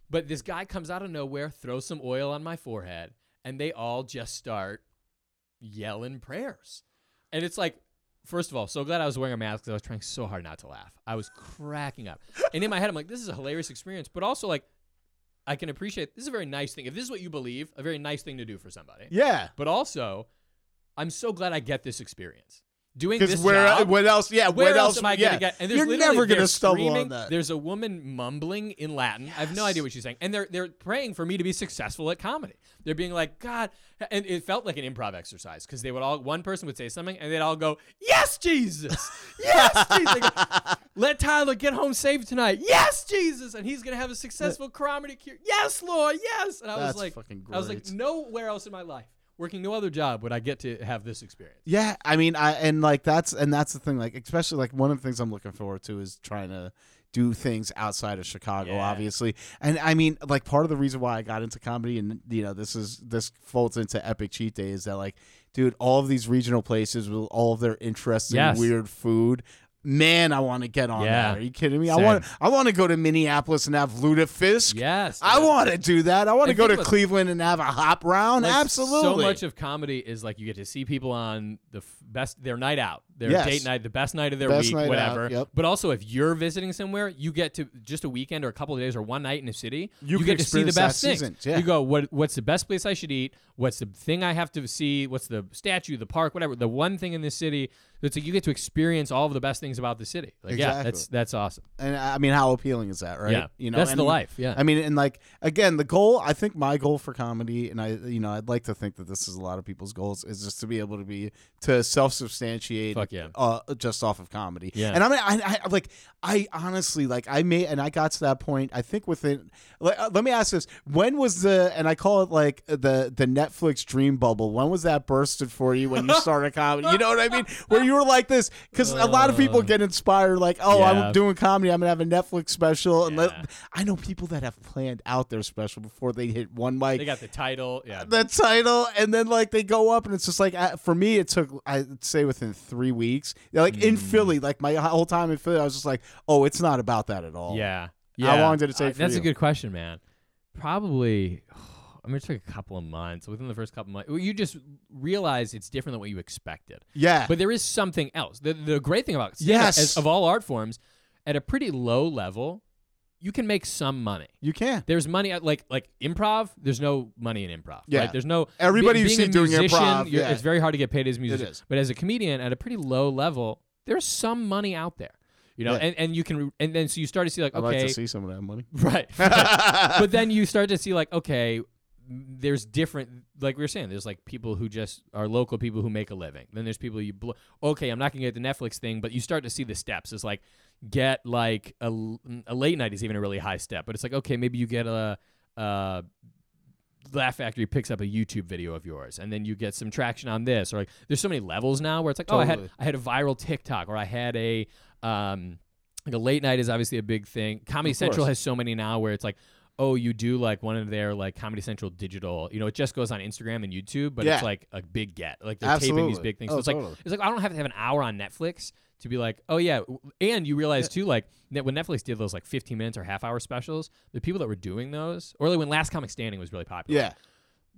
But this guy comes out of nowhere, throws some oil on my forehead, and they all just start yelling prayers. And it's like, first of all, so glad I was wearing a mask because I was trying so hard not to laugh. I was cracking up. and in my head, I'm like, this is a hilarious experience, but also like, I can appreciate this is a very nice thing. If this is what you believe, a very nice thing to do for somebody. Yeah. But also, I'm so glad I get this experience. Doing this where uh, job, what else? Yeah, where what else am I yeah. gonna get? And there's You're never gonna stumble on that. There's a woman mumbling in Latin. I have no idea what she's saying, and they're they're praying for me to be successful at comedy. They're being like, God, and it felt like an improv exercise because they would all one person would say something, and they'd all go, Yes, Jesus, yes, Jesus. Go, Let Tyler get home safe tonight. Yes, Jesus, and he's gonna have a successful comedy career. Yes, Lord, yes. And I was like, I was like, nowhere else in my life, working no other job, would I get to have this experience. Yeah, I mean, I and like that's and that's the thing. Like, especially like one of the things I'm looking forward to is trying to do things outside of Chicago, Yeah. obviously. And I mean, like part of the reason why I got into comedy, and you know, this is this folds into Epic Cheat Day, is that like, dude, all of these regional places with all of their interesting Yes. weird food man, I want to get on Yeah. that. Are you kidding me? I want I want to go to Minneapolis and have lutefisk. Yes, I want to do that. I want to go to Cleveland and have a hop round. Like, Absolutely. So much of comedy is like you get to see people on the f- best their night out, their Yes. date night, the best night of their Best week, night out, whatever. yep. But also, if you're visiting somewhere, you get to just a weekend or a couple of days or one night in a city. You can get to see the best things. season, yeah. You go, what? What's the best place I should eat? What's the thing I have to see? What's the statue, the park, whatever? The one thing in this city. that's like you get to experience all of the best things about the city. Like, yeah, that's that's awesome. and I mean, how appealing is that, right? Yeah. you know, That's and- the life, yeah. I mean, and like again, the goal. I think my goal for comedy, and I, you know, I'd like to think that this is a lot of people's goals, is just to be able to be to self-substantiate. Yeah. uh, just off of comedy. Yeah. and I mean, I, I like, I honestly like, I made, and I got to that point. I think within. Like, uh, let me ask this: When was the, and I call it like the the Netflix dream bubble? When was that bursted for you when you started comedy? You know what I mean? Where you were like this, because a lot of people get inspired, like, oh, Uh. Yeah. I'm doing comedy. I'm gonna have a Netflix special, and let, I know people that have planned out their special before they hit one mic. They got the title. Yeah. the title, and then like they go up, and it's just like uh, for me, it took I'd say within three weeks. Like Mm. in Philly, like my whole time in Philly, I was just like, oh, it's not about that at all. Yeah. Yeah. How long did it take Uh, That's you? a good question, man. Probably. I mean, it took a couple of months. Within the first couple of months, you just realize it's different than what you expected. yeah, But there is something else. The, the great thing about Yes. is, of all art forms, at a pretty low level, you can make some money. you can. There's money at like like improv. There's no money in improv. Yeah. right? There's no Everybody be- you see doing improv, yeah. It's very hard to get paid as a musician. is. But as a comedian, at a pretty low level, there's some money out there. You know, Yeah. and, and you can and then so you start to see like okay, I'd okay, like to see some of that money. right. but then you start to see like okay there's different like we were saying there's like people who just are local people who make a living then there's people you blo- okay i'm not gonna get the netflix thing but you start to see the steps it's like get like a, a late night is even a really high step but it's like okay maybe you get a uh Laugh Factory picks up a YouTube video of yours, and then you get some traction on this. Or like, there's so many levels now where it's like, oh, I had I had a viral TikTok, or I had a um, like a late night is obviously a big thing. Comedy Central has so many now where it's like, oh, you do like one of their like Comedy Central digital. You know, it just goes on Instagram and YouTube, but Yeah. it's like a big get. Like they're taping these big things. Oh, so it's like it's like I don't have to have an hour on Netflix to be like, oh yeah. And you realize too, like that when Netflix did those like 15 minutes or half hour specials, the people that were doing those, or like when Last Comic Standing was really popular, Yeah.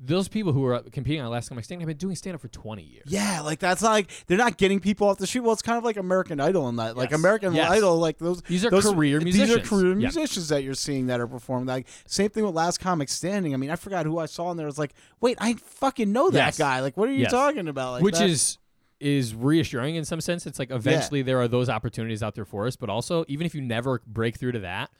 Those people who are competing on Last Comic Standing have been doing stand up for 20 years. Yeah, like that's not like they're not getting people off the street. Well, it's kind of like American Idol in that. Like American Yes. Idol, like those These are those, career These are career Yeah. musicians that you're seeing that are performing. Like same thing with Last Comic Standing. I mean, I forgot who I saw in there. It's like, wait, I fucking know that Yes. guy. Like, what are you Yes. talking about? Like which that- is is reassuring in some sense. It's like eventually there are those opportunities out there for us, but also even if you never break through to that,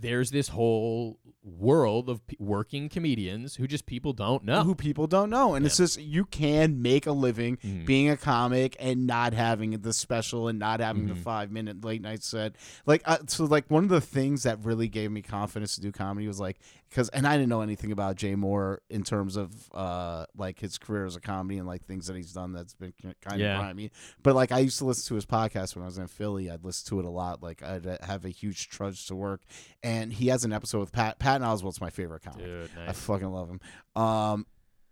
there's this whole world of p- working comedians who just people don't know. who people don't know. And it's just you can make a living Mm-hmm. being a comic and not having the special and not having Mm-hmm. the five minute late night set. Like uh, so, like one of the things that really gave me confidence to do comedy was like because and I didn't know anything about Jay Mohr in terms of uh like his career as a comedy and like things that he's done that's been kind Yeah. of grimy. But like I used to listen to his podcast when I was in Philly. I'd listen to it a lot. Like I'd uh, have a huge trudge to work, and he has an episode with Pat. Patton Oswalt's my favorite comic. Dude, I fucking love him. Um,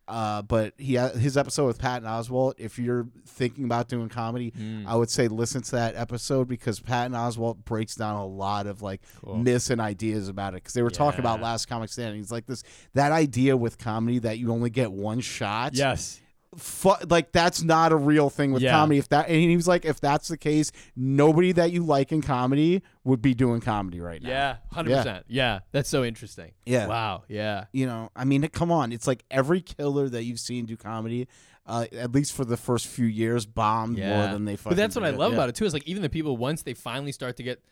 uh, but he his episode with Patton Oswalt. If you're thinking about doing comedy, Mm. I would say listen to that episode because Patton Oswalt breaks down a lot of like Cool. myths and ideas about it. Because they were talking about Last Comic Standing. It's like this that idea with comedy that you only get one shot. Yes. Fu- like that's not a real thing with Yeah. comedy. If that and he was like, if that's the case, nobody that you like in comedy would be doing comedy right now. Yeah, 100%. Yeah. That's so interesting. Yeah. Wow. Yeah. you know, I mean, come on. It's like every killer that you've seen do comedy, uh, at least for the first few years, bombed more than they fucking But that's what I love Yeah. about it too. Is like even the people once they finally start to get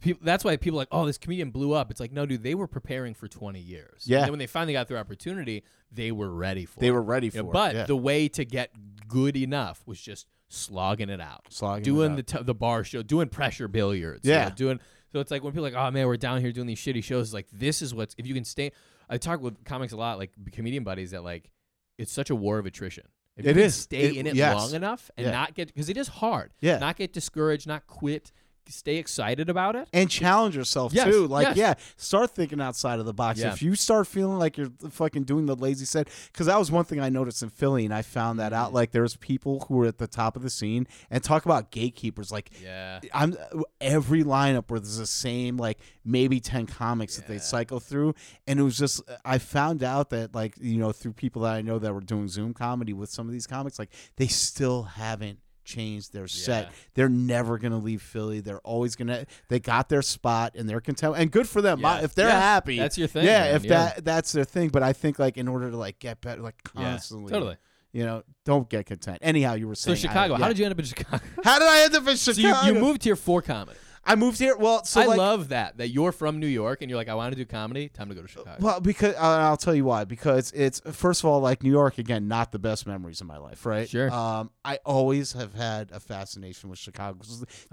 people. That's why people are like, oh, this comedian blew up. It's like, no, dude, they were preparing for 20 years. Yeah. And then when they finally got their opportunity, they were ready for. They it. were ready for it, But yeah. the way to get good enough was just slogging it out, Slogging it doing out. the t- the bar show, doing pressure billiards. you Yeah. know, doing. So it's like when people are like, oh man, we're down here doing these shitty shows. It's like this is what's if you can stay. I talk with comics a lot, like comedian buddies, that like it's such a war of attrition. If you It can is. stay It- in it yes. long enough and Yeah. not get because it is hard. Yeah. Not get discouraged, not quit. Stay excited about it. and challenge yourself Yes, too. Like, yes. yeah, start thinking outside of the box. Yeah. If you start feeling like you're fucking doing the lazy set, because that was one thing I noticed in Philly, and I found that Mm-hmm. out. Like, there's people who were at the top of the scene and talk about gatekeepers. Like, Yeah. I'm every lineup where there's the same like maybe ten comics that they cycle through, and it was just I found out that like you know through people that I know that were doing Zoom comedy with some of these comics, like they still haven't changed their set. Yeah. They're never gonna leave Philly. They're always gonna. They got their spot and they're content, and good for them. Yeah. If they're Yeah. happy, That's your thing, Yeah, man. if that that's their thing. But I think like in order to like get better, like constantly, Totally. You know, don't get content. Anyhow, you were So saying I- Chicago. yeah. How did you end up in Chicago? How did I end up in so Chicago? you, you moved here for comedy. I moved here. Well, so I like, love that that you're from New York and you're like I want to do comedy. Time to go to Chicago. Well, because uh, I'll tell you why. Because it's first of all, like New York again, not the best memories of my life, right? Sure. Um, I always have had a fascination with Chicago.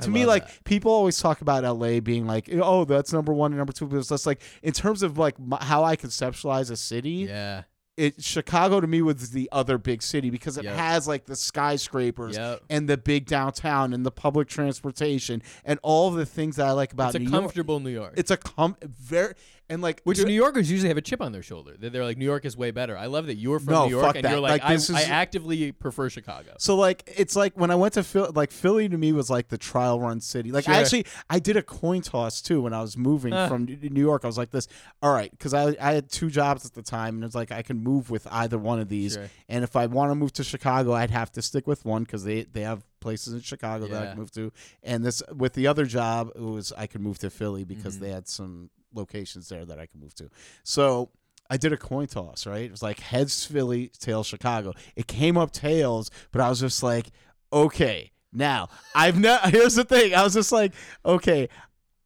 To me, like that. people always talk about LA being like, oh, that's number one and number two. But it's just like in terms of like my, how I conceptualize a city, yeah. It Chicago to me was the other big city because it Yep. has like the skyscrapers Yep. and the big downtown and the public transportation and all the things that I like about It's a New York. comfortable New York. It's a com very and like which New Yorkers usually have a chip on their shoulder. They're, they're like New York is way better. I love that you're from No, New York fuck and that. you're like, Like, I, this I actively prefer Chicago. So like it's like when I went to Philly, like Philly to me was like the trial run city. Like I actually I did a coin toss too when I was moving Huh. from New York. I was like this, all right, because I I had two jobs at the time, and it's like I can move with either one of these. Sure. And if I want to move to Chicago, I'd have to stick with one because they they have places in Chicago that I Yeah. can move to. And this with the other job, it was I could move to Philly because Mm-hmm. they had some locations there that I can move to. So. I did a coin toss, right? It was like heads Philly, tails Chicago. It came up tails, but I was just like, okay, now I've no. Here's the thing. I was just like, okay,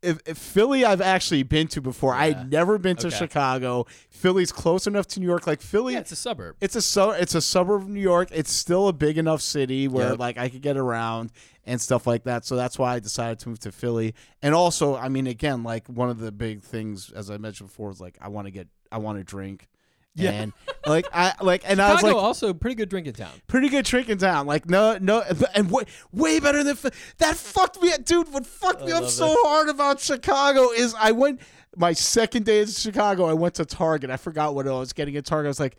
if, if Philly I've actually been to before. I Yeah. had never been to Okay. Chicago. Philly's close enough to New York. Like Philly, Yeah, it's a suburb. it's a su- it's a suburb of New York. It's still a big enough city where Yep. like I could get around and stuff like that. So that's why I decided to move to Philly. And also, I mean, again, like one of the big things, as I mentioned before, is like I want to get, I want to drink. Yeah. And like I like, and I was like, also pretty good drinking town. pretty good drinking town. Like no, no, and way, way better than that. Fucked me, up dude. What fucked me up so hard about Chicago is I went my second day in Chicago. I went to Target. I forgot what I was getting at Target. I was like.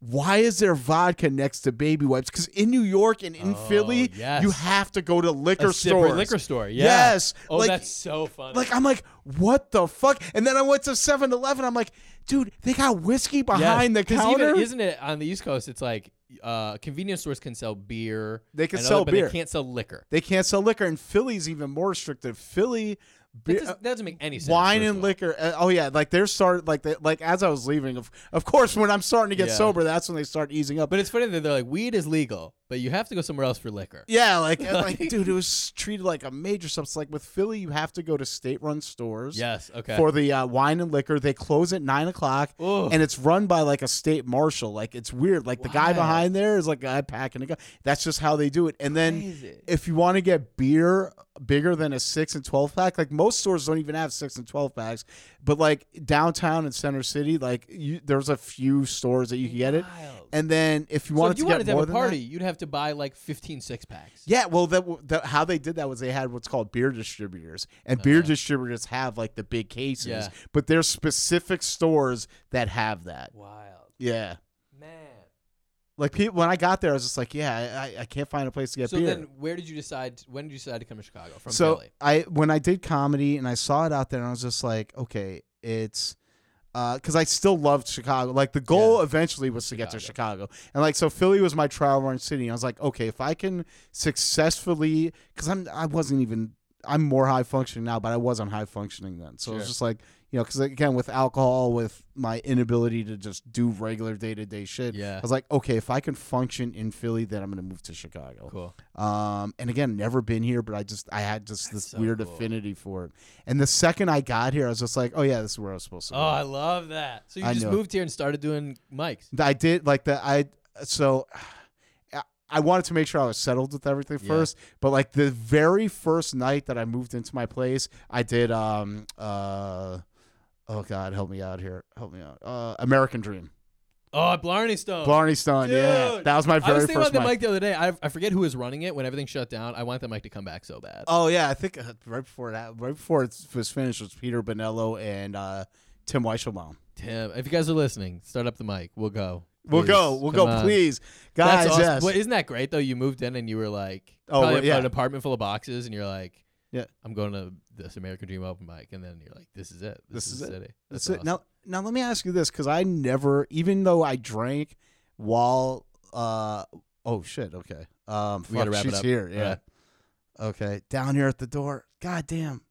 Why is there vodka next to baby wipes? Because in New York and in Philly, Oh, yes. you have to go to liquor stores. liquor store. Yeah. Yes. Oh, like, that's so funny. like I'm like, what the fuck? And then I went to 7-Eleven. I'm like, dude, they got whiskey behind the counter. Even, isn't it on the East Coast? It's like uh, convenience stores can sell beer. They can sell other- but beer. They can't sell liquor. they can't sell liquor, and Philly's even more restrictive. Philly, That, does, that doesn't make any sense. wine and liquor. Uh, oh yeah, like they're started like they, like as I was leaving. Of of course, when I'm starting to get Yeah. sober, that's when they start easing up. But it's funny that they're like, weed is legal, but you have to go somewhere else for liquor. yeah, like like dude, it was treated like a major substance. Like with Philly, you have to go to state-run stores. Yes. Okay. For the uh, wine and liquor, they close at nine o'clock, Ugh. and it's run by like a state marshal. Like it's weird. Like the guy Wow. behind there is like a guy packing a gun. That's just how they do it. And then Crazy. if you want to get beer bigger than a six and twelve pack, like most stores don't even have six and twelve packs, but like downtown and Center City, like you, there's a few stores that you can get it. Wild. And then if you so wanted if you to wanted get to more have a than party, that, you'd have to buy like 15 six packs. yeah, well, that, that how they did that was they had what's called beer distributors, and beer distributors have like the big cases. Yeah. but there's specific stores that have that. Wild. Yeah, Man. Like people when I got there, I was just like, yeah, I, I can't find a place to get So beer. then, where did you decide? When did you decide to come to Chicago from so Philly? I when I did comedy and I saw it out there, and I was just like, okay, it's uh, because I still loved Chicago. Like the goal Yeah. eventually was to get to Chicago, and like so Philly was my trial run city. And I was like, okay, if I can successfully, because I'm I wasn't even I'm more high functioning now, but I wasn't high functioning then. So it was just like you know, because again with alcohol, with my inability to just do regular day to day shit, Yeah. I was like, okay, if I can function in Philly, then I'm gonna move to Chicago. Cool. Um, and again, never been here, but I just I had just That's this so weird cool. affinity for it. And the second I got here, I was just like, oh yeah, this is where I was supposed to. Oh. I love that. So you I just know. moved here and started doing mics. I did like that. I so I- I wanted to make sure I was settled with everything Yeah. first, but like the very first night that I moved into my place, I did um uh oh god, help me out here, help me out. Uh, American Dream. Oh, Blarney Stone. Blarney Stone. Yeah, that was my very I very was thinking first about the mic. mic the other day. I, I forget who was running it when everything shut down. I want the mic to come back so bad. Oh yeah, I think uh, right before that, right before it was finished, was Peter Bonello and uh, Tim Weichelbaum. Tim, if you guys are listening, start up the mic. We'll go. We'll Please. go. We'll Come go, on. please, guys. That's awesome. Yes. Well, isn't that great though? You moved in and you were like, Oh, probably well, yeah. an apartment full of boxes, and you're like, Yeah. I'm going to this American Dream open mic, and then you're like, this is it. This, This is, is the it. city. That's That's it. Now, now let me ask you this, because I never, even though I drank while, uh, oh shit, okay, um, We gotta wrap it she's up. here, yeah, Alright. okay, down here at the door. God damn,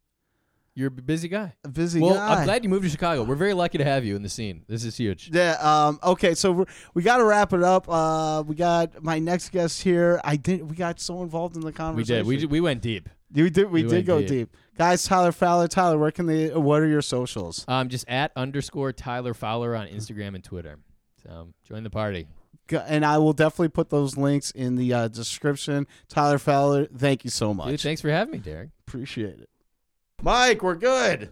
You're a busy guy. a busy well, guy. I'm glad you moved to Chicago. We're very lucky to have you in the scene. This is huge. Yeah. Um. Okay. So we're, we got to wrap it up. Uh. We got my next guest here. I didn't. We got so involved in the conversation. We did. We we went deep. We did. We, we did go deep. deep. Guys, Tyler Fowler. Tyler, where can they? What are your socials? Um, just at underscore Tyler Fowler on Instagram and Twitter. So join the party. And I will definitely put those links in the uh, description. Tyler Fowler, thank you so much. Dude, thanks for having me, Derek. Appreciate it. Mike, we're good.